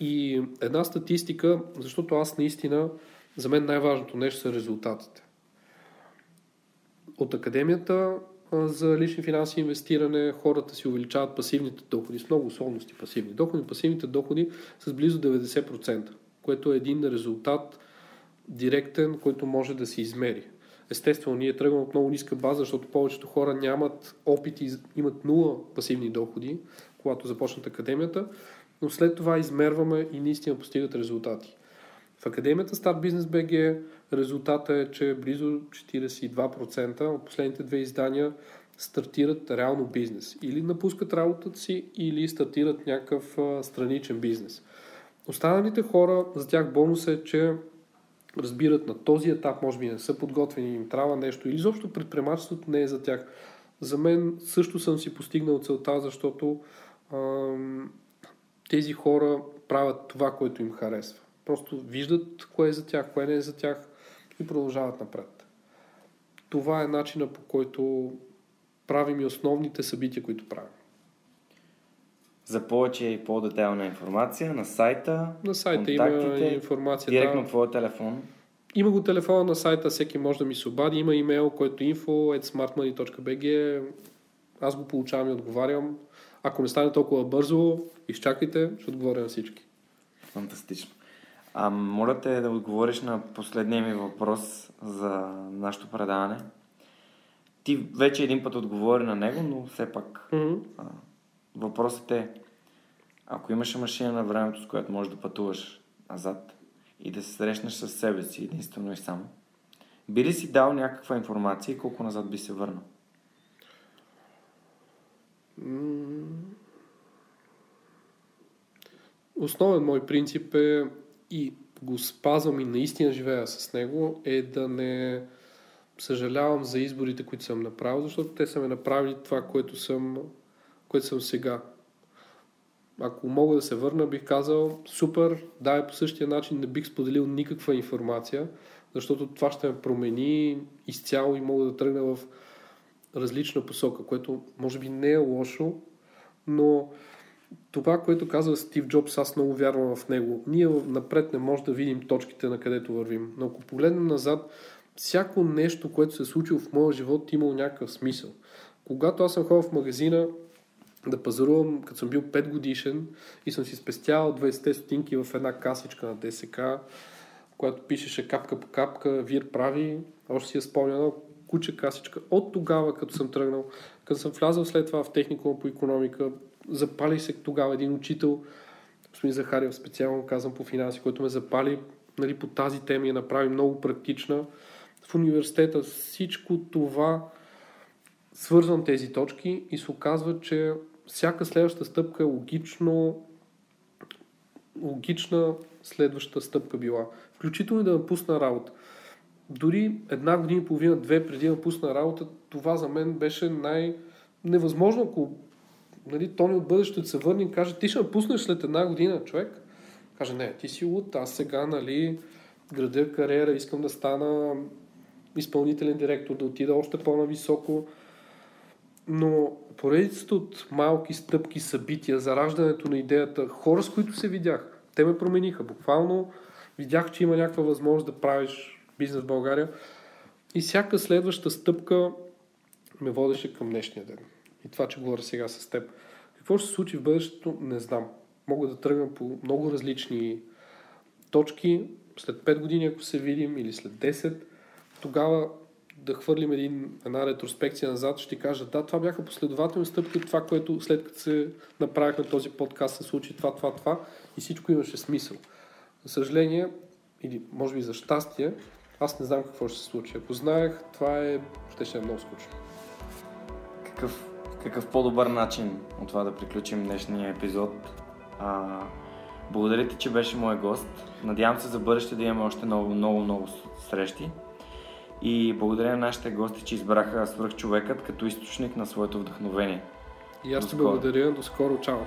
И една статистика, защото аз наистина, за мен най-важното нещо са резултатите. От академията за лични финанси и инвестиране хората си увеличават пасивните доходи с много условности пасивни доходи. Пасивните доходи с близо 90%, което е един резултат директен, който може да се измери. Естествено, ние тръгваме от много ниска база, защото повечето хора нямат опит и имат нула пасивни доходи, когато започнат академията, но след това измерваме и наистина постигат резултати. В академията Start Business BG резултата е, че близо 42% от последните две издания стартират реално бизнес. Или напускат работата си, или стартират някакъв страничен бизнес. Останалите хора, за тях бонус е, че разбират на този етап, може би не са подготвени, им трябва нещо или изобщо предприемачеството не е за тях. За мен също съм си постигнал целта, защото ам, тези хора правят това, което им харесва. Просто виждат кое е за тях, кое не е за тях и продължават напред. Това е начина по който правим и основните събития, които правим. За повече и по-детайлна информация на сайта, На сайта има информация. директно да. твоя телефон. Има го телефона на сайта, всеки може да ми се обади. Има имейл, който е info.smartmoney.bg. Аз го получавам и отговарям. Ако не стане толкова бързо, изчакайте, ще отговоря на всички. Фантастично. А, моля те да отговориш на последния ми въпрос за нашето предаване. Ти вече един път отговори на него, но все пак Mm-hmm. а, въпросът е, ако имаше машина на времето, с която можеш да пътуваш назад и да се срещнеш с себе си единствено и само, би ли си дал някаква информация и колко назад би се върнал? Основен мой принцип е и го спазвам и наистина живея с него, е да не съжалявам за изборите, които съм направил, защото те са ме направили това, което съм, което съм сега. Ако мога да се върна, бих казал супер, да, е по същия начин не бих споделил никаква информация, защото това ще ме промени изцяло и мога да тръгна в различна посока, което може би не е лошо, но това, което казва Стив Джобс, аз много вярвам в него. Ние напред не можем да видим точките на където вървим. Но ако погледнем назад, всяко нещо, което се е случило в моя живот, имало някакъв смисъл. Когато аз съм ходил в магазина да пазарувам, като съм бил 5 годишен и съм си спестявал 20 стотинки в една касичка на ДСК, която пишеше капка по капка, вир прави, още си я спомня едно куче касичка. От тогава, като съм тръгнал, като съм влязал след това в техникума по економика, запали се тогава един учител, господин Захарев специално казвам по финанси, който ме запали нали, по тази тема и я направи много практична. В университета всичко това свързвам тези точки и се оказва, че всяка следваща стъпка е логично логична следваща стъпка била. Включително и да напусна работа. Дори една година и половина, две преди да напусна работа, това за мен беше най-невъзможно, ако нали, Тони от бъдещето се върне и каже, ти ще напуснеш след една година, човек. Каже, не, ти си луд, аз сега, нали, градя кариера, искам да стана изпълнителен директор, да отида още по-нависоко. Но поредицата от малки стъпки, събития, зараждането на идеята, хора с които се видях, те ме промениха. Буквално видях, че има някаква възможност да правиш бизнес в България. И всяка следваща стъпка ме водеше към днешния ден. И това, че говоря сега с теб. Какво ще се случи в бъдещето, не знам. Мога да тръгна по много различни точки. След 5 години, ако се видим, или след 10, тогава да хвърлим един, една ретроспекция назад, ще кажа, да, това бяха последователни стъпки това, което след като се направих на този подкаст, се случи това, това, това и всичко имаше смисъл. За съжаление, или може би за щастие, аз не знам какво ще се случи. Ако знаех, това е, ще ще е много скучно. Какъв, какъв по-добър начин от това да приключим днешния епизод? А, благодаря ти, че беше мой гост. Надявам се за бъдеще да имаме още много, много, много срещи. И благодаря на нашите гости, че избраха свръхчовекът като източник на своето вдъхновение. И аз ти благодаря. До скоро. Чао.